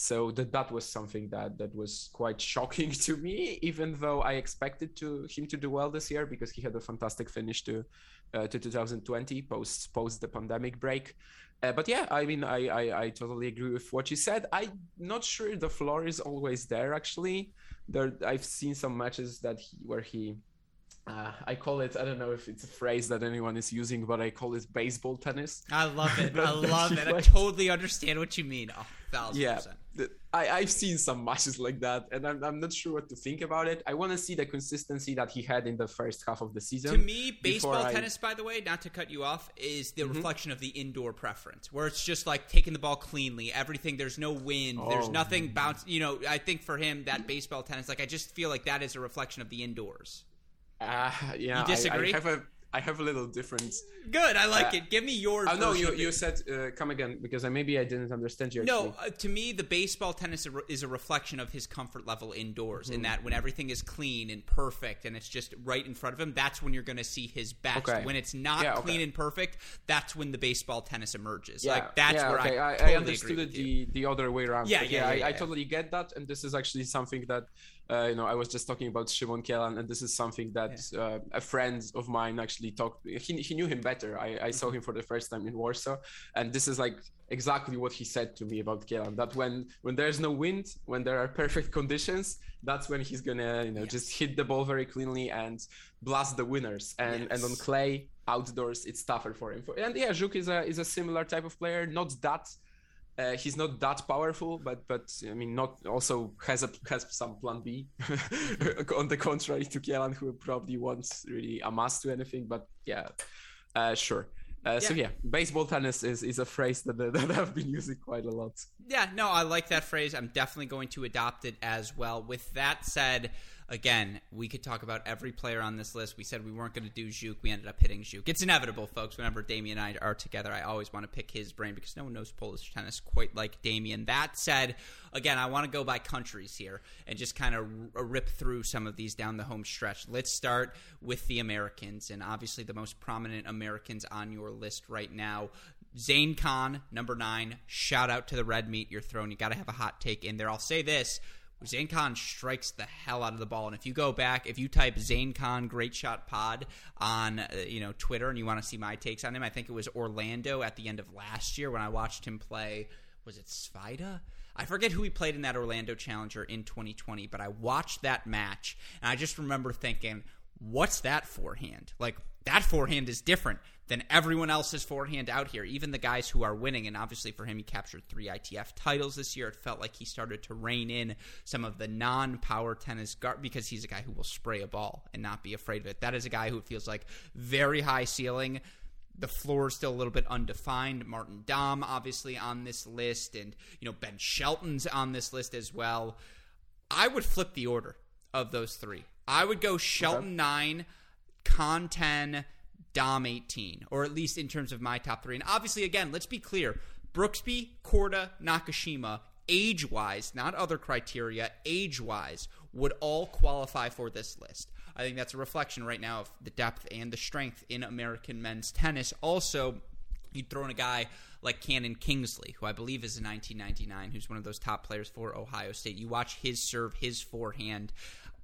so that that was something that that was quite shocking to me even though i expected to him to do well this year because he had a fantastic finish to uh, to 2020 post post the pandemic break. Uh, but yeah i mean I, I, I totally agree with what you said. I'm not sure the floor is always there actually. There i've seen some matches that he where he uh, I call it, I don't know if it's a phrase that anyone is using, but I call it baseball tennis. I love it. I love it. I totally understand what you mean. Oh, thousand yeah, percent. I, I've seen some matches like that, and I'm, I'm not sure what to think about it. I want to see the consistency that he had in the first half of the season. To me, baseball I- tennis, by the way, not to cut you off, is Mm-hmm. the reflection of the indoor preference, where it's just like taking the ball cleanly, everything. There's no wind, there's Oh. nothing bounce. You know, I think for him, that baseball tennis, like I just feel like that is a reflection of the indoors. Uh, yeah, You disagree? I, I have a I have a little difference. Good, I like Uh, it. Give me your. Oh no, you you said uh, come again because I, maybe I didn't understand you. No, actually. uh, to me, the baseball tennis is a- reflection of his comfort level indoors. Mm-hmm. In that, when everything is clean and perfect, and it's just right in front of him, that's when you're going to see his best. Okay. When it's not Yeah, okay. clean and perfect, that's when the baseball tennis emerges. yeah, like that's yeah, where okay. I, totally I understood it the the other way around. Yeah, yeah, I, I totally get that, and this is actually something that uh, you know I was just talking about Szymon Kielan, and this is something that uh, a friend of mine actually talked. He he knew him better. I, I Mm-hmm. saw him for the first time in Warsaw, and this is like exactly what he said to me about Kielan. That when when there's no wind, when there are perfect conditions, that's when he's gonna you know just hit the ball very cleanly and blast the winners. And and on clay outdoors, it's tougher for him. And yeah, Żuk is a is a similar type of player. Not that. Uh, he's not that powerful, but but I mean, not also has a has some plan B. on the contrary to Kielan, who probably won't really amass to anything. But yeah, uh, sure. Uh, So Yeah. yeah, baseball tennis is, is a phrase that, that I've been using quite a lot. Yeah, no, I like that phrase. I'm definitely going to adopt it as well. With that said, again, we could talk about every player on this list. We said we weren't going to do Żuk. We ended up hitting Żuk. It's inevitable, folks. Whenever Damian and I are together, I always want to pick his brain because no one knows Polish tennis quite like Damian. That said, again, I want to go by countries here and just kind of r- uh, rip through some of these down the home stretch. Let's start with the Americans, and obviously the most prominent Americans on your list right now. Zane Khan, number nine. Shout out to the red meat you're throwing. You got to have a hot take in there. I'll say this. Zane Khan strikes the hell out of the ball, and if you go back, if you type Zane Khan Great Shot Pod on uh, you know Twitter, and you want to see my takes on him, I think it was Orlando at the end of last year when I watched him play. Was it Svajda? I forget who he played in that Orlando Challenger in 2020, but I watched that match, and I just remember thinking, "What's that forehand? Like that forehand is different than everyone else's forehand out here, even the guys who are winning. And obviously, for him, he captured three ITF titles this year. It felt like he started to rein in some of the non power tennis guard because he's a guy who will spray a ball and not be afraid of it. That is a guy who feels like very high ceiling. The floor is still a little bit undefined. Martin Damm, obviously, on this list, and you know Ben Shelton's on this list as well. I would flip the order of those three. I would go Shelton nine, Khan ten, Damm 18, or at least in terms of my top three. And obviously, again, let's be clear Brooksby, Korda, Nakashima, age wise, not other criteria, age wise, would all qualify for this list. I think that's a reflection right now of the depth and the strength in American men's tennis. Also, you'd throw in a guy like Cannon Kingsley, who I believe is a 1999, who's one of those top players for Ohio State. You watch his serve, his forehand.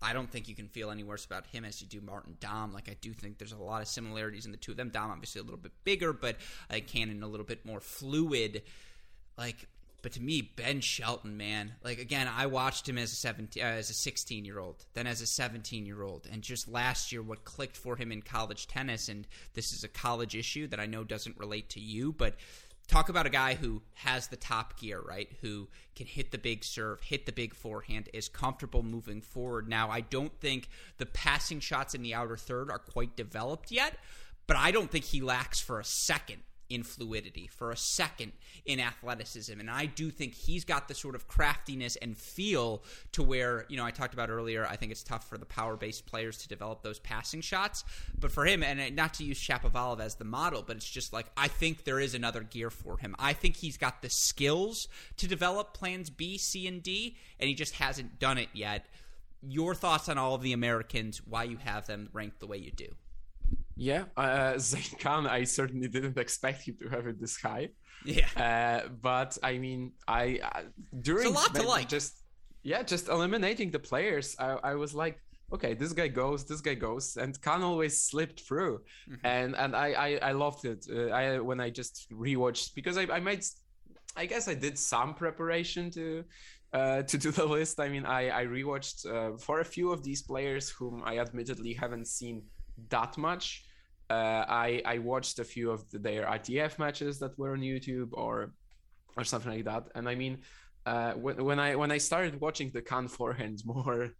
I don't think you can feel any worse about him as you do Martin Damm. Like I do think there's a lot of similarities in the two of them. Damm obviously a little bit bigger, but uh, Cannon a little bit more fluid. Like, but to me, Ben Shelton, man, like again, I watched him as a seventeen, uh, as a sixteen year old, then as a seventeen year old, and just last year, what clicked for him in college tennis, and this is a college issue that I know doesn't relate to you, but talk about a guy who has the top gear, right? Who can hit the big serve, hit the big forehand, is comfortable moving forward. Now, I don't think the passing shots in the outer third are quite developed yet, but I don't think he lacks for a second in fluidity, for a second in athleticism. And I do think he's got the sort of craftiness and feel to where, you know, I talked about earlier, I think it's tough for the power based players to develop those passing shots. But for him, and not to use Shapovalov as the model, but it's just like, I think there is another gear for him. I think he's got the skills to develop plans B, C, and D, and he just hasn't done it yet. Your thoughts on all of the Americans, why you have them ranked the way you do? Yeah, uh, Zane Khan, I certainly didn't expect him to have it this high. Yeah. Uh, but I mean, I uh, during lot to like. just yeah, just eliminating the players, I, I was like, okay, this guy goes, this guy goes, and Khan always slipped through, Mm-hmm. and and I I, I loved it. Uh, I when I just rewatched because I I made, I guess I did some preparation to. Uh, to do the list, I mean, I I rewatched uh, for a few of these players whom I admittedly haven't seen that much. Uh, I I watched a few of the, their ITF matches that were on YouTube or or something like that, and I mean, uh, when, when I when I started watching the Khan forehands more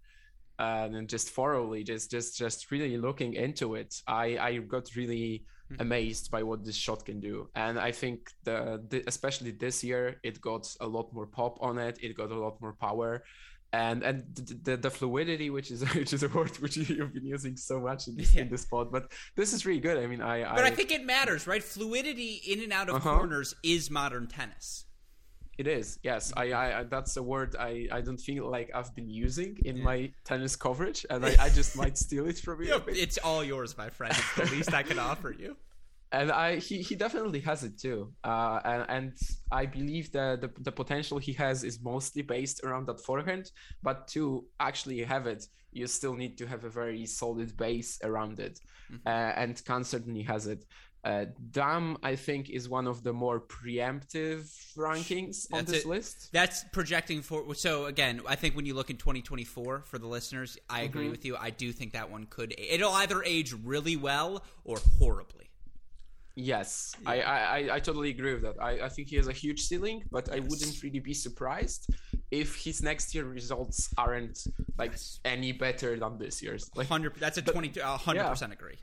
uh, and just thoroughly, just just just really looking into it, I I got really mm-hmm. amazed by what this shot can do, and I think the, the especially this year it got a lot more pop on it, it got a lot more power, and and the, the fluidity which is which is a word which you've been using so much in this, yeah. in this pod but this is really good i mean i but I, I, think it matters right fluidity in and out of uh-huh. corners is modern tennis it is, yes. I, I, that's a word I, I don't feel like I've been using in yeah. my tennis coverage, and I, I just might steal it from you. It's all yours, my friend. It's the least I can offer you. And I, he, he definitely has it too. Uh, and, and I believe that the, the potential he has is mostly based around that forehand. But to actually have it, you still need to have a very solid base around it. Mm-hmm. Uh, and Khan certainly has it. Uh, Damm, I think, is one of the more preemptive rankings on this list. That's projecting for. So again, I think when you look in 2024 for the listeners, I agree mm-hmm. with you. I do think that one could. It'll either age really well or horribly. Yes, yeah. I, I I totally agree with that. I, I think he has a huge ceiling, but yes. I wouldn't really be surprised if his next year results aren't like yes. any better than this year's. Like hundred. That's a twenty. hundred yeah. percent agree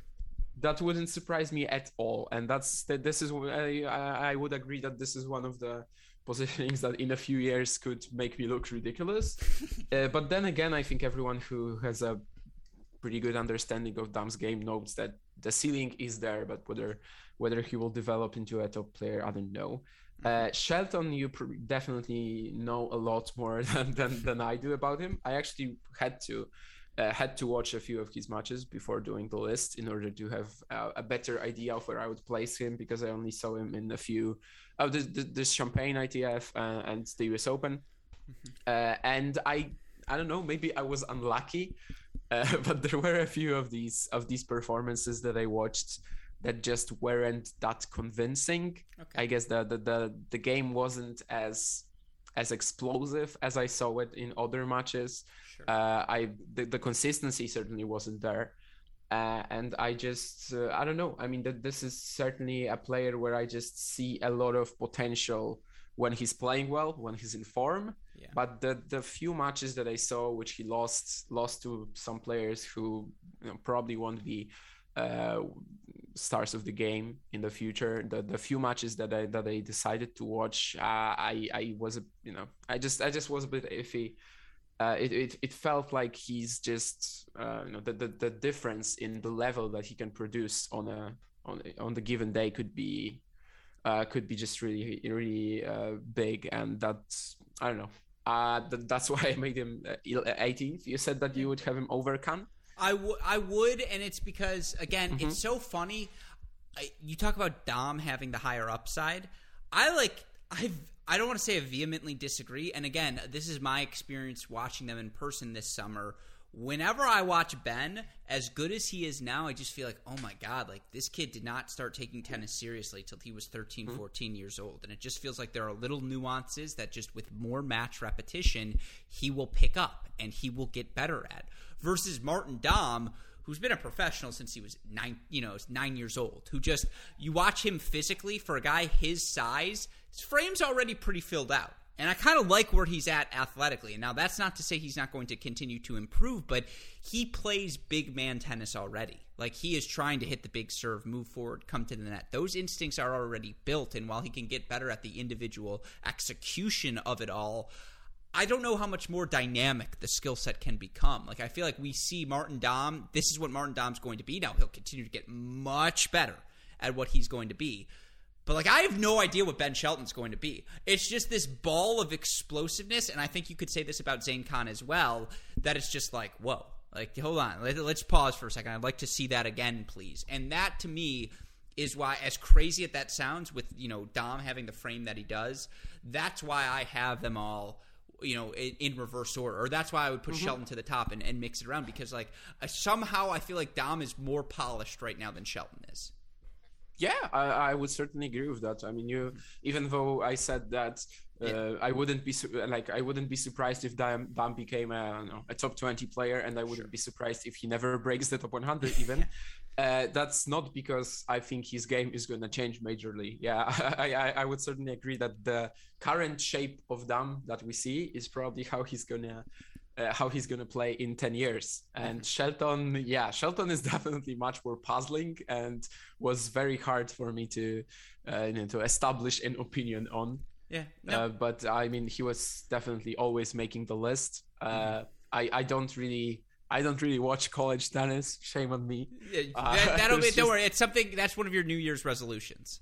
that wouldn't surprise me at all and that's that this is I, I would agree that this is one of the positionings that in a few years could make me look ridiculous uh, but then again i think everyone who has a pretty good understanding of Damm's game knows that the ceiling is there but whether whether he will develop into a top player i don't know uh, mm-hmm. Shelton, you pr- definitely know a lot more than, than, than I do about him. I actually had to uh, had to watch a few of his matches before doing the list in order to have uh, a better idea of where I would place him because I only saw him in a few of the, the, the Champaign ITF uh, and the US Open. Mm-hmm. Uh, and I I don't know maybe I was unlucky, uh, but there were a few of these of these performances that I watched that just weren't that convincing. Okay. I guess the, the the the game wasn't as as explosive as I saw it in other matches. Sure. Uh, I the, the, consistency certainly wasn't there, uh, and I just uh, I don't know. I mean, that this is certainly a player where I just see a lot of potential when he's playing well, when he's in form. Yeah. But the the few matches that I saw, which he lost lost to some players who you know, probably won't be uh, stars of the game in the future. The the few matches that I that I decided to watch, uh, I I was a you know I just I just was a bit iffy. Uh, it, it it felt like he's just uh, you know the, the the difference in the level that he can produce on a on on the given day could be uh, could be just really really uh, big, and that's I don't know. Uh, th- that's why I made him 18th. Uh, you said that you would have him over Khan. I would, I would, and it's because again, mm-hmm. it's so funny. I, you talk about Damm having the higher upside. I like, I, I don't want to say I vehemently disagree. And again, this is my experience watching them in person this summer. Whenever I watch Ben, as good as he is now, I just feel like, oh my God, like this kid did not start taking tennis seriously till he was 13, mm-hmm. 14 years old. And it just feels like there are little nuances that just with more match repetition, he will pick up and he will get better at versus Martin Damm, who's been a professional since he was nine, you know, nine years old. Who just you watch him physically for a guy his size, his frame's already pretty filled out. And I kind of like where he's at athletically. And now that's not to say he's not going to continue to improve, but he plays big man tennis already. Like he is trying to hit the big serve, move forward, come to the net. Those instincts are already built. And while he can get better at the individual execution of it all, I don't know how much more dynamic the skill set can become. Like I feel like we see Martin Damm. This is what Martin Damm's going to be now. He'll continue to get much better at what he's going to be. But like I have no idea what Ben Shelton's going to be. It's just this ball of explosiveness, and I think you could say this about Zane Khan as well. That it's just like whoa. Like hold on, Let, let's pause for a second. I'd like to see that again, please. And that to me is why, as crazy as that sounds, with you know Damm having the frame that he does, that's why I have them all you know, in, in, reverse order. Or that's why I would put mm-hmm. Shelton to the top and, and, mix it around because, like, somehow I feel like Damm is more polished right now than Shelton is. Yeah, I, I, would certainly agree with that. I mean, you even though I said that Uh, I wouldn't be like I wouldn't be surprised if Damm, Damm became a, know, a top 20 player, and I wouldn't sure. be surprised if he never breaks the top 100 even. uh, that's not because I think his game is going to change majorly. Yeah, I, I, I, would certainly agree that the current shape of Damm that we see is probably how he's gonna uh, how he's going to play in 10 years. And mm-hmm. Shelton, yeah, Shelton is definitely much more puzzling and was very hard for me to, uh, you know, to establish an opinion on. Yeah. No. Uh, but I mean, he was definitely always making the list. Uh, mm-hmm. I, I don't really. I don't really watch college tennis. Shame on me. Yeah, that, will be. Don't worry. It's something that's one of your New Year's resolutions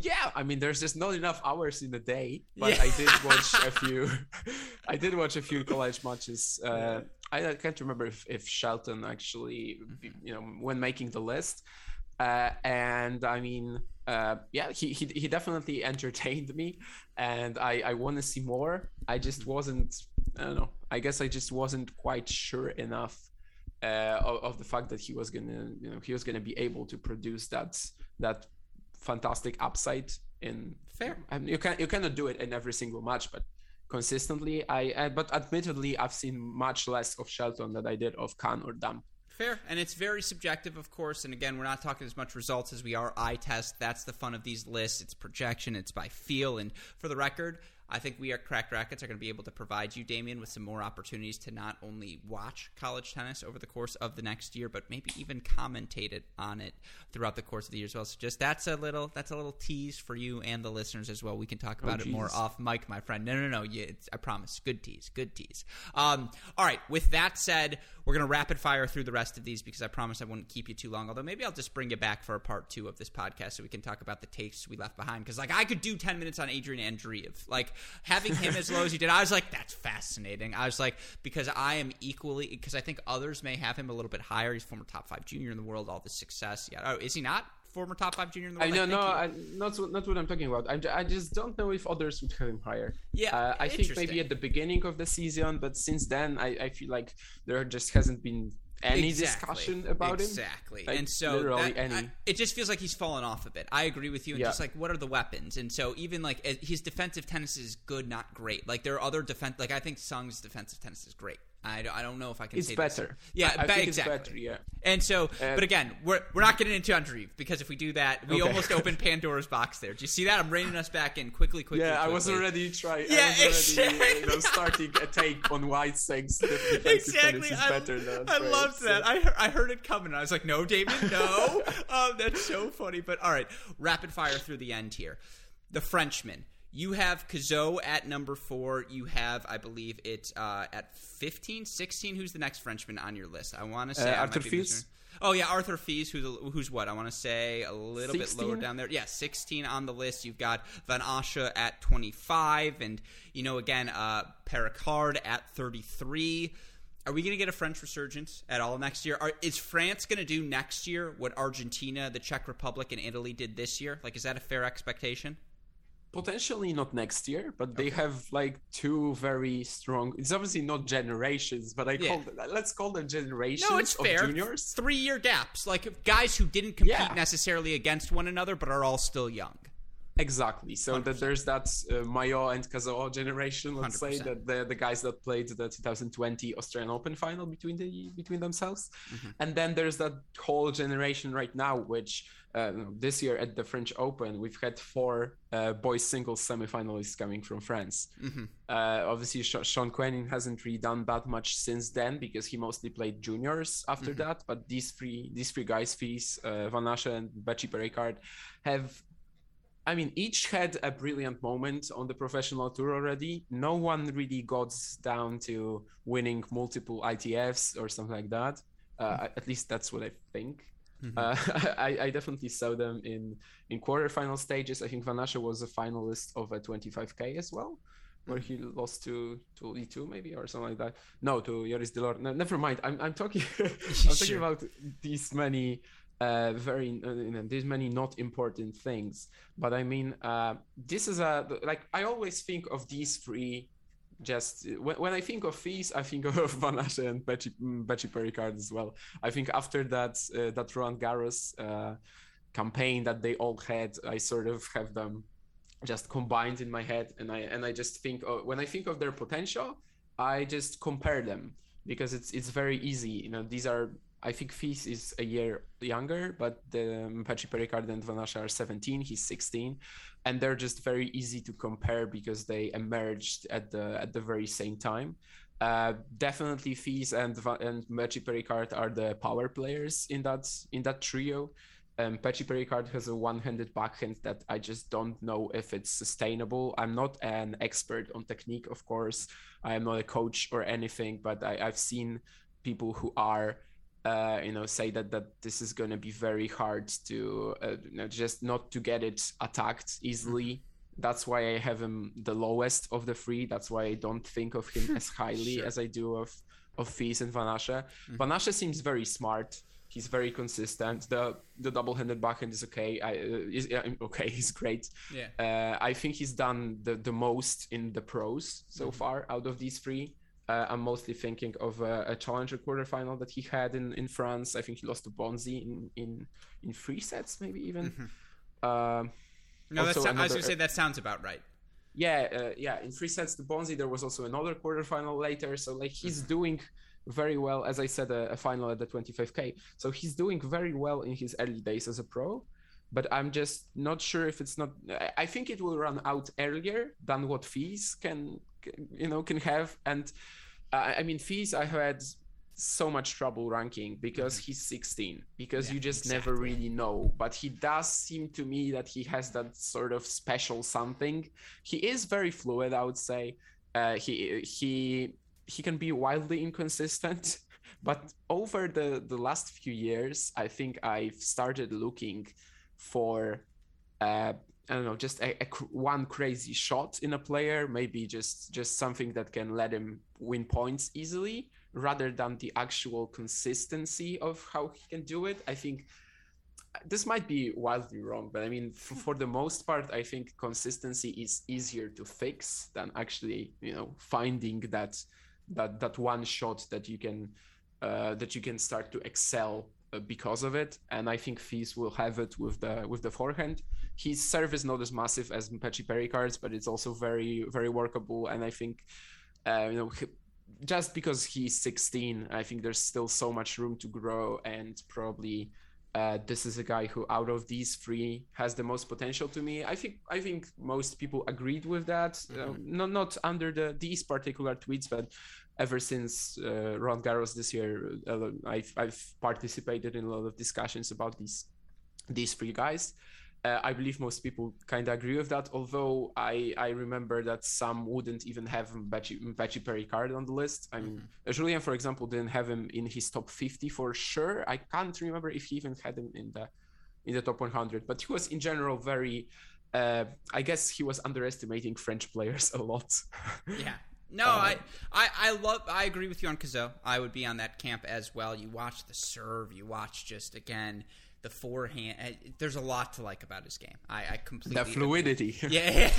yeah. I mean there's just not enough hours in the day but yeah. i did watch a few i did watch a few college matches uh, I, can't remember if, if shelton actually you know when making the list uh, and i mean uh, yeah he, he, he definitely entertained me and i i want to see more. I just wasn't i don't know i guess i just wasn't quite sure enough uh, of, of, the fact that he was gonna you know he was gonna be able to produce that that fantastic upside in fair. And you can you cannot do it in every single match, but consistently, I, I but admittedly, I've seen much less of Shelton than I did of Khan or Damm. Fair, and it's very subjective, of course. And again, we're not talking as much results as we are eye test. That's the fun of these lists. It's projection, it's by feel. And for the record, I think we at Cracked Racquets are going to be able to provide you, Damian, with some more opportunities to not only watch college tennis over the course of the next year, but maybe even commentate it on it throughout the course of the year as well. So just that's a little that's a little tease for you and the listeners as well. We can talk oh, about oh, it more off mic, my friend. No, no, no. Yeah, I promise. Good tease. Good tease. Um, all right. With that said, we're going to rapid fire through the rest of these because I promise I wouldn't keep you too long. Although maybe I'll just bring you back for a part two of this podcast so we can talk about the takes we left behind. Because like I could do ten minutes on Adrian Andreev. Like having him as low as he did, I was like, that's fascinating. I was like, because I am equally because I think others may have him a little bit higher. He's former top five junior in the world, all the success. Yeah, oh, is he not? Former top five junior in the world. I know, no, I, not not what I'm talking about. I, I just don't know if others would have him higher. Yeah, uh, I think maybe at the beginning of the season, but since then, I, I feel like there just hasn't been any exactly. discussion about exactly. him. Exactly. Like, and so that, I, it just feels like he's fallen off a bit. I agree with you. And yeah. just like, what are the weapons? And so even like his defensive tennis is good, not great. Like there are other defense. Like I think Tseng's defensive tennis is great. I, I don't know if I can it's say better. This. Yeah, I, I exactly. Better, yeah. And so, uh, but again, we're we're not getting into Andreev because if we do that, we okay. almost open Pandora's box there. Do you see that? I'm reining us back in quickly, quickly. Yeah, quickly. I was already trying. Yeah, I was already, exactly. you know, starting a take on White Sings. Exactly. I, I loved that. I heard, I heard it coming. I was like, no, David, no. um, that's so funny. But all right, rapid fire through the end here. The Frenchman. You have Cazaux at number four. You have, I believe, it's uh, at 15, 16. Who's the next Frenchman on your list? I want to say uh, Arthur Fils. Oh yeah, Arthur Fils. Who's who's what? I want to say a little 16? bit lower down there. Yeah, 16 on the list. You've got Van Assche at 25, and you know again, uh, Perricard at 33. Are we going to get a French resurgence at all next year? Are, is France going to do next year what Argentina, the Czech Republic, and Italy did this year? Like, is that a fair expectation? Potentially not next year, but they have like two very strong. It's obviously not generations, but I yeah. call them, let's call them generations no, it's fair. juniors. Three year gaps, like guys who didn't compete yeah. necessarily against one another, but are all still young. Exactly. So that there's that uh, Mayot and Cazaux generation. Let's 100%. say that the the guys that played the 2020 Australian Open final between the between themselves, mm-hmm. and then there's that whole generation right now, which uh, this year at the French Open we've had four uh, boys singles semifinalists coming from France. Mm-hmm. Uh, obviously, Sean Cuenin hasn't really done that much since then because he mostly played juniors after mm-hmm. that. But these three these three guys, Fils, uh, Van Assche, and Mpetshi Perricard, have I mean, each had a brilliant moment on the professional tour already. No one really got down to winning multiple ITFs or something like that. Uh, mm-hmm. At least that's what I think. Mm-hmm. Uh, I, I, definitely saw them in in quarterfinal stages. I think Van Assche was a finalist of a 25k as well, where he mm-hmm. lost to to E2 maybe or something like that. No, to Joris Delort. No, never mind. I'm I'm talking I'm talking about these many uh, very uh, there's many not important things but i mean uh, this is a like i always think of these three just when, when i think of Fils i think of van Assche and Mpetshi, mm, Mpetshi Perricard as well i think after that uh, that Roland Garros uh, campaign that they all had i sort of have them just combined in my head, and I and I just think of, when I think of their potential, I just compare them because it's it's very easy. You know, these are I think Fils is a year younger, but the Mpetshi Perricard and Van Assche are 17. He's 16, and they're just very easy to compare because they emerged at the at the very same time. Uh, definitely, Fils and and Mpetshi Perricard are the power players in that in that trio. Um, Mpetshi Perricard has a one-handed backhand that I just don't know if it's sustainable. I'm not an expert on technique, of course. I am not a coach or anything, but I, I've seen people who are uh, you know say that that this is going to be very hard to uh, you know, just not to get it attacked easily. Mm-hmm. that's why i have him the lowest of the three. That's why i don't think of him as highly sure. as i do of of Fils and Van Assche. Mm-hmm. Van Assche seems very smart. He's very consistent. The the double-handed backhand is okay. I uh, is okay he's great. Yeah. Uh, i think he's done the the most in the pros so mm-hmm. far out of these three uh, I'm mostly thinking of a, a, challenger quarterfinal that he had in, in France. I think he lost to Bonzi in in, in three sets, maybe even. Mm-hmm. Uh, no, that's, another, I was gonna say that sounds about right. Yeah, uh, yeah. In three sets to Bonzi, there was also another quarterfinal later. So like he's mm-hmm. doing very well. As I said, a, a final at the 25k. So he's doing very well in his early days as a pro but I'm just not sure if it's not. I think it will run out earlier than what Fils can you know can have. And uh, i mean Fils i had so much trouble ranking because he's 16 because yeah, you just exactly. never really know. But he does seem to me that he has that sort of special something. He is very fluid i would say. Uh, he he he can be wildly inconsistent. But over the the last few years i think i've started looking for uh, I don't know, just a, a, one crazy shot in a player, maybe just just something that can let him win points easily, rather than the actual consistency of how he can do it. I think this might be wildly wrong, but I mean, for, for the most part, I think consistency is easier to fix than actually, you know, finding that that that one shot that you can uh, that you can start to excel uh, because of it. And I think Fils will have it with the with the forehand his serve is not as massive as Mpetshi Perricard's, but it's also very very workable. And I think uh, you know just because he's 16, I think there's still so much room to grow, and probably uh, this is a guy who, out of these three, has the most potential to me. I think I think most people agreed with that. Mm-hmm. Uh, not not under the these particular tweets, but ever since uh, Roland Garros this year, uh, I've I've participated in a lot of discussions about these these three guys. Uh, I believe most people kind of agree with that. Although I, I remember that some wouldn't even have Mpetshi Perricard on the list. I mean, mm-hmm. Julien, for example, didn't have him in his top 50 for sure. I can't remember if he even had him in the in the top 100. But he was in general very. Uh, I guess he was underestimating French players a lot. yeah. No, uh, I, I, I love. I agree with you on Cazaux. I would be on that camp as well. You watch the serve. You watch just again the forehand. Uh, there's a lot to like about his game. I, I completely the fluidity. Yeah,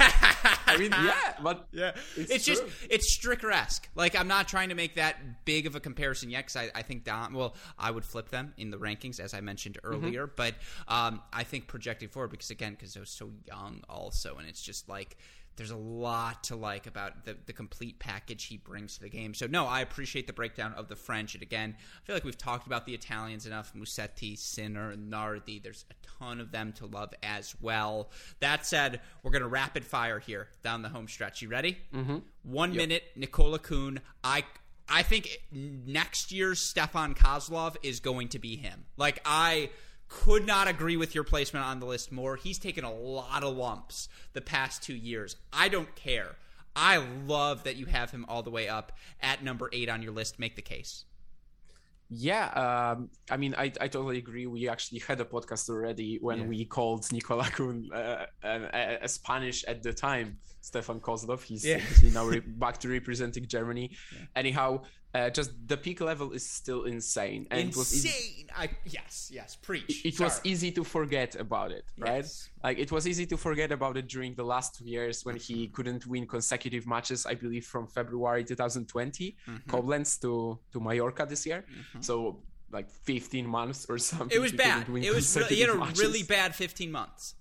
I mean, yeah, but yeah, it's, it's just it's Stricker esque. Like I'm not trying to make that big of a comparison yet because I, I think Damm. Well, I would flip them in the rankings as I mentioned mm-hmm. earlier, mm-hmm. but um, I think projecting forward because again, because they're so young also, and it's just like there's a lot to like about the, the complete package he brings to the game. So, no, I appreciate the breakdown of the French. And again, I feel like we've talked about the Italians enough Musetti, Sinner, Nardi. There's a ton of them to love as well. That said, we're going to rapid fire here down the home stretch. You ready? Mm-hmm. One yep. minute, Nicola Kuhn. I. I think next year's Stefan Kozlov is going to be him. Like I could not agree with your placement on the list more. He's taken a lot of lumps the past two years. I don't care. I love that you have him all the way up at number eight on your list. Make the case. Yeah, um, I mean, I, I totally agree. We actually had a podcast already when yeah. we called Nicola Kuhn uh, a, a, Spanish at the time, Stefan Kozlov. He's, yeah. now re- back to representing Germany. Yeah. Anyhow, uh, just the peak level is still insane. And insane. It was easy, I, yes, yes, preach. It, it was easy to forget about it, right? Yes. Like it was easy to forget about it during the last two years when he couldn't win consecutive matches. I believe from February 2020, mm-hmm. Koblenz to to Mallorca this year. Mm-hmm. So like 15 months or something. It was bad. It was re- he had a matches. really bad 15 months.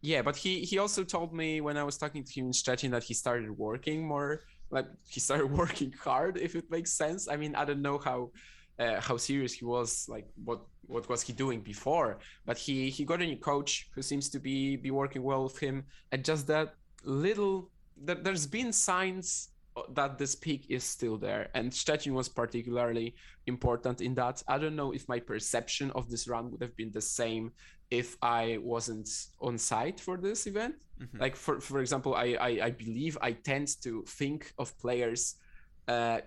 Yeah, but he he also told me when I was talking to him in Szczecin that he started working more. Like he started working hard, if it makes sense. I mean, I don't know how uh, how serious he was. Like what what was he doing before? But he he got a new coach who seems to be be working well with him, and just that little. That there's been signs that this peak is still there and Szczecin was particularly important in that i don't know if my perception of this run would have been the same if i wasn't on site for this event mm-hmm. like for for example I, I, I believe i tend to think of players uh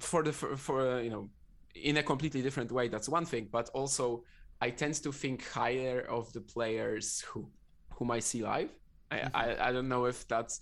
for the for, for uh, you know in a completely different way that's one thing but also i tend to think higher of the players who whom i see live mm-hmm. I, I i don't know if that's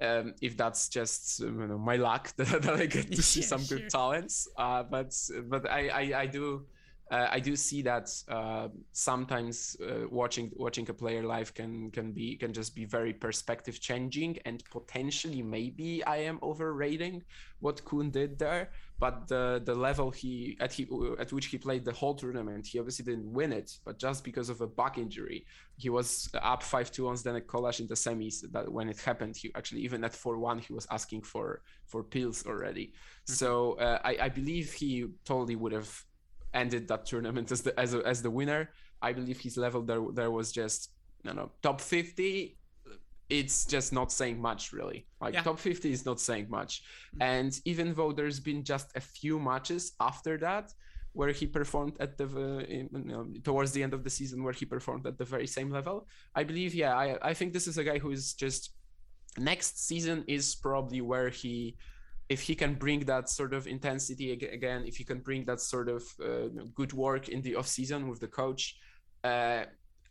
um, if that's just you know, my luck that, that I get to see yeah, some sure. good talents. Uh, but but I, I, I do uh, I do see that uh, sometimes uh, watching watching a player live can can be can just be very perspective changing and potentially maybe I am overrating what Kuhn did there but the the level he at he at which he played the whole tournament, he obviously didn't win it, but just because of a back injury, he was up five two on Zdenek Kolar in the semis. That when it happened, he actually even at four one he was asking for for pills already. Mm-hmm. So uh, I I believe he totally would have ended that tournament as the as a, as the winner. I believe his level there there was just you know top 50 it's just not saying much really like yeah. top 50 is not saying much mm-hmm. and even though there's been just a few matches after that where he performed at the you know, towards the end of the season where he performed at the very same level i believe yeah i i think this is a guy who is just next season is probably where he if he can bring that sort of intensity again if he can bring that sort of uh, good work in the off season with the coach uh,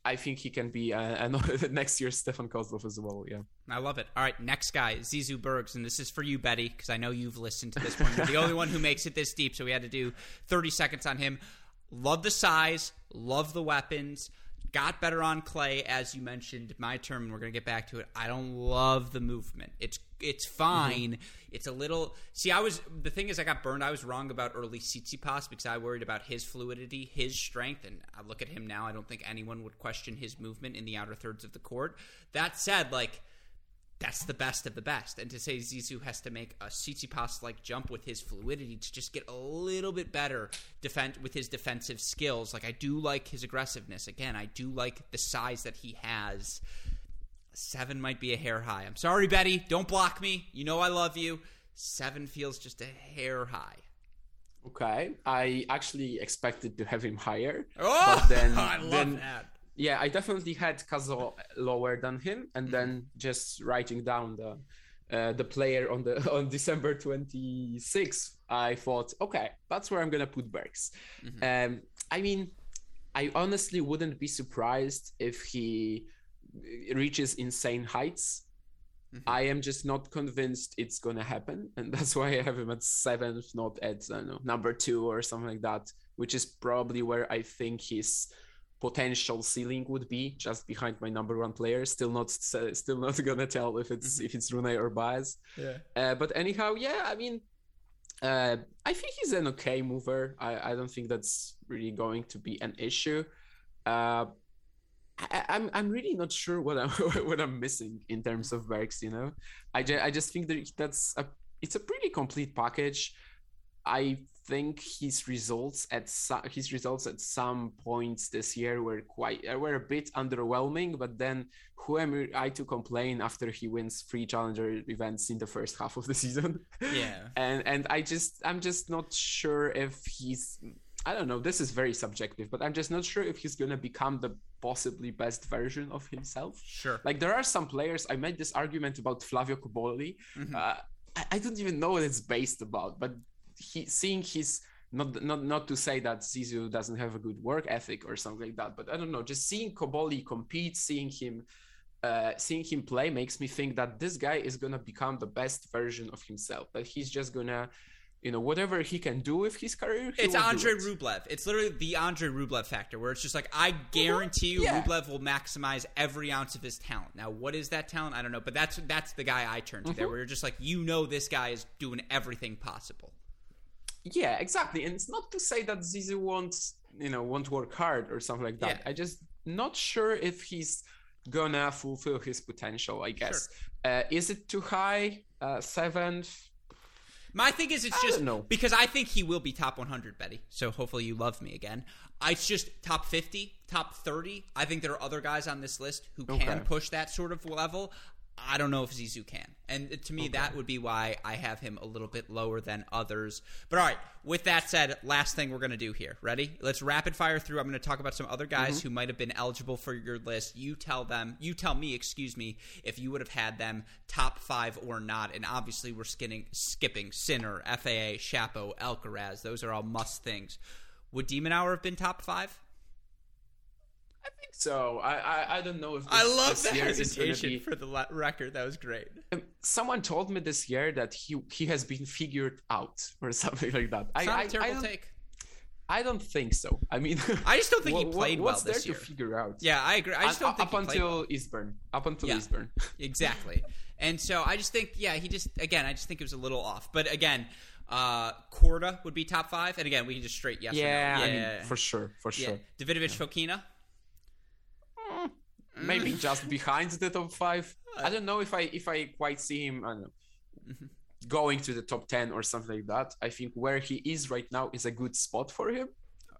I think he can be uh, next year's Stefan Kozlov as well. Yeah, I love it. All right, next guy, Zizou Bergs, and this is for you, Betty, because I know you've listened to this one. You're the only one who makes it this deep, so we had to do 30 seconds on him. Love the size, love the weapons got better on clay as you mentioned my term and we're going to get back to it. I don't love the movement. It's it's fine. Mm-hmm. it's a little see i was the thing is i got burned. I was wrong about early tsitsipas because i worried about his fluidity his strength and i look at him now i don't think anyone would question his movement in the outer thirds of the court. That said like that's the best of the best. And to say Zizou has to make a Tsitsipas like jump with his fluidity to just get a little bit better defend with his defensive skills. Like I do like his aggressiveness. Again, I do like the size that he has. Seven might be a hair high. I'm sorry, Betty. Don't block me. You know I love you. Seven feels just a hair high. Okay, I actually expected to have him higher. Oh, but then, I love then, that yeah, I definitely had Cazaux lower than him, and mm-hmm. then just writing down the uh, the player on the on December 26th, I thought, okay, that's where I'm gonna put Bergs. Mm-hmm. Um, I mean, I honestly wouldn't be surprised if he reaches insane heights. Mm-hmm. I am just not convinced it's gonna happen, and that's why I have him at seventh, not at I don't know number two or something like that, which is probably where I think he's potential ceiling would be just behind my number one player still not still not gonna tell if it's mm-hmm. if it's Rune or Baez. Yeah. Uh, but anyhow yeah I mean uh, I think he's an okay mover. I, I don't think that's really going to be an issue. Uh, I, am I'm, I'm really not sure what I'm what I'm missing in terms of Bergs you know? I, ju- I just think that that's a it's a pretty complete package. I think his results at su- his results at some points this year were quite uh, were a bit underwhelming. But then, who am I to complain after he wins three challenger events in the first half of the season? Yeah, and and I just I'm just not sure if he's I don't know. This is very subjective, but I'm just not sure if he's gonna become the possibly best version of himself. Sure. Like there are some players. I made this argument about Flavio Cobolli. Mm-hmm. Uh, I, I don't even know what it's based about, but he seeing his not not not to say that Zizou doesn't have a good work ethic or something like that, but I don't know. Just seeing Cobolli compete, seeing him, uh, seeing him play makes me think that this guy is gonna become the best version of himself. That he's just gonna, you know, whatever he can do with his career. It's Andre it. Rublev. It's literally the Andre Rublev factor, where it's just like I guarantee you, yeah. Rublev will maximize every ounce of his talent. Now, what is that talent? I don't know, but that's that's the guy I turn to mm-hmm. there, where you're just like, you know, this guy is doing everything possible. Yeah, exactly. And it's not to say that Zizou won't, you know, won't work hard or something like that. Yeah. I just not sure if he's gonna fulfill his potential, I guess. Uh, is it too high? Uh, seventh? My thing is, it's I just don't because I think he will be top 100, Betty. So hopefully you love me again. I- It's just top 50, top 30. I think there are other guys on this list who can Okay. push that sort of level. I don't know if Zizou can. And to me, that would be why I have him a little bit lower than others. But all right, with that said, last thing we're going to do here. Ready? Let's rapid fire through. I'm going to talk about some other guys Mm-hmm. who might have been eligible for your list. You tell them, you tell me, excuse me, if you would have had them top five or not. And obviously, we're skinning, skipping Sinner, FAA, Shapo, Alcaraz. Those are all must things. Would de Minaur have been top five? I think so. I I, I don't know if this, I love the hesitation be- for the la- record. That was great. Um, Someone told me this year that he he has been figured out or something like that. It's I, not I, a terrible I don't, take. I don't think so. I mean, I just don't think he played well what's this there year. to figure out? Yeah, I agree. I just don't up, think up until well. Eastbourne. Up until Yeah. Eastbourne. exactly. And so I just think, yeah, he just again, I just think it was a little off. But again, uh Korda would be top five, and again, we can just straight yes yeah, or no. I mean, for sure, for yeah. sure. Davidovich Fokina. Maybe just behind the top five. I don't know if I if I quite see him. Know. Going to the top ten or something like that. I think where he is right now is a good spot for him.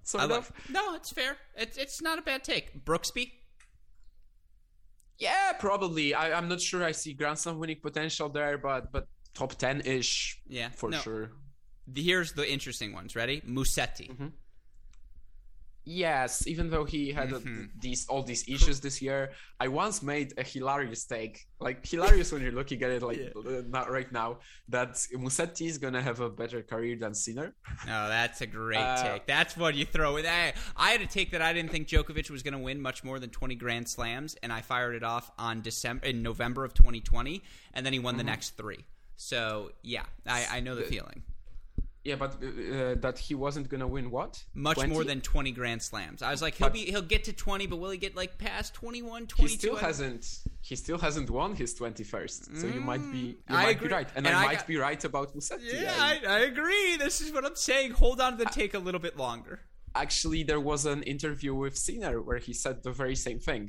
Sort I of. love. No, it's fair. It's it's not a bad take. Brooksby. Yeah, probably. I, I'm not sure I see grandson winning potential there, but but top ten ish Yeah, for no. sure. Here's the interesting ones. Ready? Musetti. Mm-hmm. Yes, even though he had uh, Mhm. these all these issues this year, I once made a hilarious take, like hilarious when you're looking at it like Yeah. uh, not right now, that Musetti is gonna have a better career than Sinner. Oh, that's a great Uh, take. That's what you throw in. I, I had a take that I didn't think Djokovic was going to win much more than 20 Grand Slams, and I fired it off on December in November of 2020, and then he won the Mm-hmm. next three. So yeah, I, I know the feeling. Yeah, but uh, that he wasn't gonna win what? Much 20? more than 20 Grand Slams. I was like, he'll But- be he'll get to 20, but will he get like past 21, He 22? still hasn't. He still hasn't won his twenty first. So you might be. You Mm, I might agree. be right, and, And I, I might got- be right about Musetti. Yeah, I- I, agree. This is what I'm saying. Hold on to the take a little bit longer. actually there was an interview with Sinner where he said the very same thing,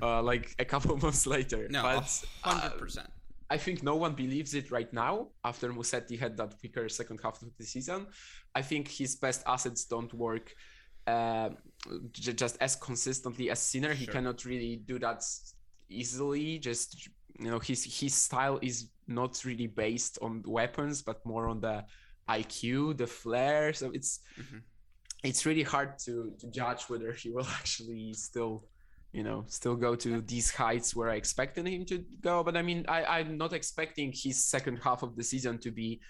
uh, like a couple months later. Mm-hmm. No, but uh, 100%. I think no one believes it right now after Musetti had that weaker second half of the season. I think his best assets don't work uh, j- just as consistently as Sinner. He Sure. cannot really do that easily. Just you know, his his style is not really based on weapons, but more on the IQ, the flair. So it's Mhm. it's really hard to to judge whether he will actually still you know still go to these heights where i expected him to go. But i mean i i'm not expecting his second half of the season to be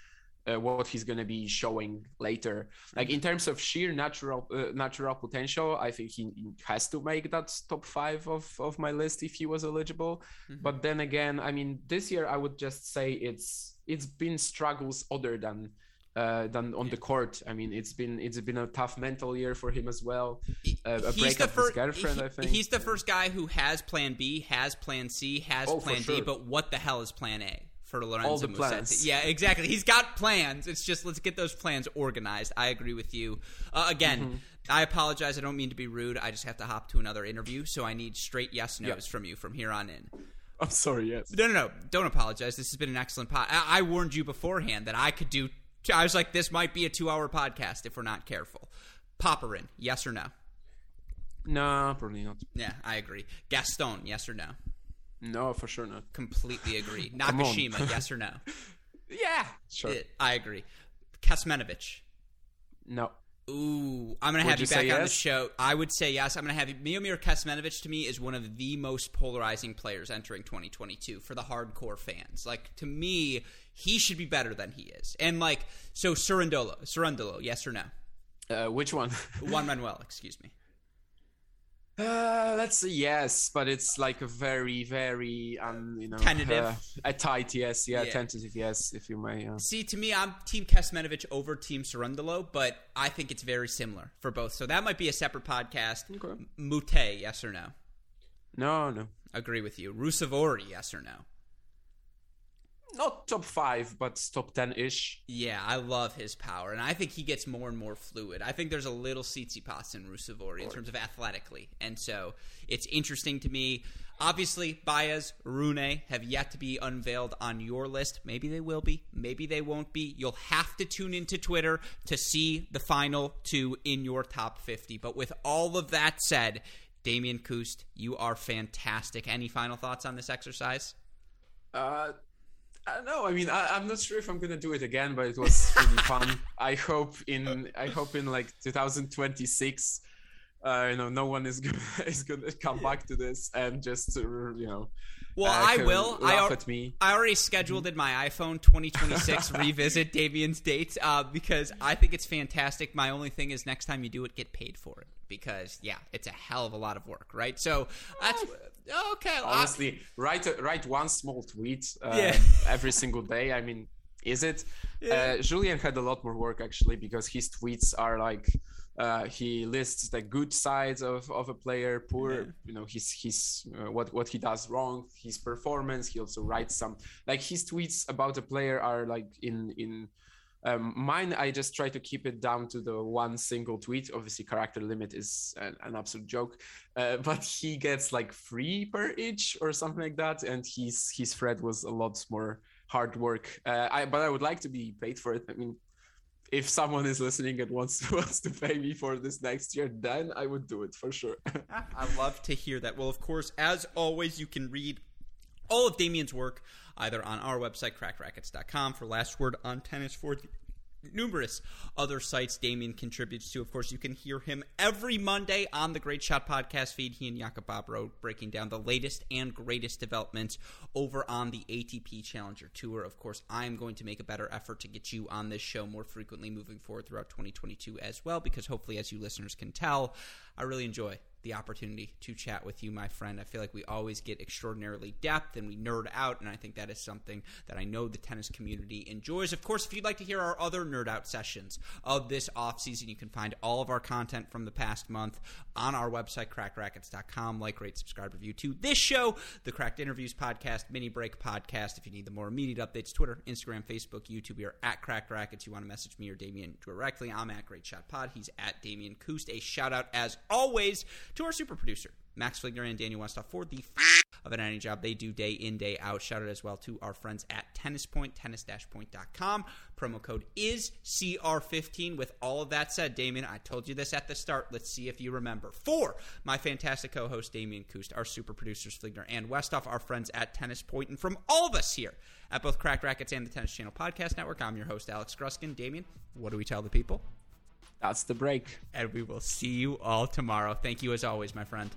uh, what he's going to be showing later. Like in terms of sheer natural uh, natural potential i think he has to make that top five of of my list if he was eligible. Mhm. but then again i mean this year i would just say it's it's been struggles other than uh, than on the court. I mean, it's been it's been a tough mental year for him as well. Uh, a he's the his first. girlfriend, I think. He's the first guy who has Plan B, has Plan C, has Oh, Plan D. But what the hell is Plan A for Lorenzo the Musetti? plans. Yeah, exactly. He's got plans. It's just let's get those plans organized. I agree with you. Uh, again, Mm-hmm. I apologize. I don't mean to be rude. I just have to hop to another interview, so I need straight yes nos from you from here on in. I'm sorry. Yes. No, no, no. Don't apologize. This has been an excellent pod. I, I warned you beforehand that I could do. I was like, this might be a two-hour podcast if we're not careful. Popyrin, yes or no? No, probably not. Yeah, I agree. Gaston, yes or no? No, for sure not. Completely agree. Nakashima, yes or no? Yeah. Sure. Eh, I agree. Kecmanovic. No. Ooh, I'm gonna Would have you, you back say on the show. I would say yes. I'm gonna have you. Miomir Kecmanovic to me is one of the most polarizing players entering 2022 for the hardcore fans. Like to me, he should be better than he is. And like, so Cerundolo, Cerundolo, yes or no? Uh, which one? Juan Manuel, excuse me. Uh, let's say yes, but it's like a very, very, um, you know, Tentative. uh, a tight yes, yeah, Yeah. tentative yes, if you may. Uh. See, to me, I'm Team Kecmanovic over Team Cerundolo, but I think it's very similar for both. So that might be a separate podcast. Okay. Moutet, yes or no? No, no. Agree with you. Ruusuvuori, yes or no? Not top five, but top ten ish. Yeah, I love his power, and I think he gets more and more fluid. I think there's a little Tsitsipas in Ruusuvuori in terms of athletically, and so it's interesting to me. Obviously, Baez, Rune have yet to be unveiled on your list. Maybe they will be. Maybe they won't be. You'll have to tune into Twitter to see the final two in your top 50. But with all of that said, Damian Kust, you are fantastic. Any final thoughts on this exercise? Uh, I don't know. I mean, I, am not sure if I'm gonna do it again, but it was really fun. I hope in I hope in like 2026 uh, you know, no one is gonna is gonna come back to this and just uh, you know. Well, uh, I will. I, al- at me. I already scheduled in my iPhone 2026 revisit Damian's dates uh, because I think it's fantastic. My only thing is next time you do it, get paid for it because yeah, it's a hell of a lot of work, right? So that's okay. Honestly, write a, write one small tweet uh, yeah. every single day. I mean, is it? Yeah. Uh, Julien had a lot more work actually because his tweets are like uh, he lists the good sides of, of a player, poor, yeah. you know, his his uh, what what he does wrong, his performance. He also writes some like his tweets about a player are like in in um, mine. I just try to keep it down to the one single tweet. Obviously, character limit is an, an absolute joke, uh, but he gets like three per each or something like that, and his his thread was a lot more hard work. Uh, I but I would like to be paid for it. I mean, if someone is listening and wants wants to pay me for this next year, then I would do it for sure. I love to hear that. Well, of course, as always, you can read all of Damian's work either on our website, crackedracquets.com, for last word on tennis for numerous other sites Damian contributes to. Of course, you can hear him every Monday on the Great Shot podcast feed. He and Jakob Bobro breaking down the latest and greatest developments over on the ATP Challenger Tour. Of course, I'm going to make a better effort to get you on this show more frequently moving forward throughout 2022 as well, because hopefully, as you listeners can tell, I really enjoy the opportunity to chat with you, my friend. I feel like we always get extraordinarily depth and we nerd out, and I think that is something that I know the tennis community enjoys. Of course, if you'd like to hear our other nerd out sessions of this off season, you can find all of our content from the past month on our website, crackedracquets.com. Like, rate, subscribe, review to this show, the Cracked Interviews podcast, Mini Break podcast. If you need the more immediate updates, Twitter, Instagram, Facebook, YouTube, we are at Cracked Racquets. You want to message me or Damian directly, I'm at Great Shot Pod. He's at Damian Kust. A shout out, as always, to our super producer, Max Fligner and Daniel Westoff for the f- of an any job they do day in, day out. Shout out as well to our friends at Tennis Point, tennis-point.com. Promo code is CR15. With all of that said, Damian, I told you this at the start. Let's see if you remember. For my fantastic co-host, Damian Kust, our super producers, Fligner and Westoff, our friends at Tennis Point, and from all of us here at both Cracked Racquets and the Tennis Channel Podcast Network, I'm your host, Alex Gruskin. Damian, what do we tell the people? That's the break. And we will see you all tomorrow. Thank you as always, my friend.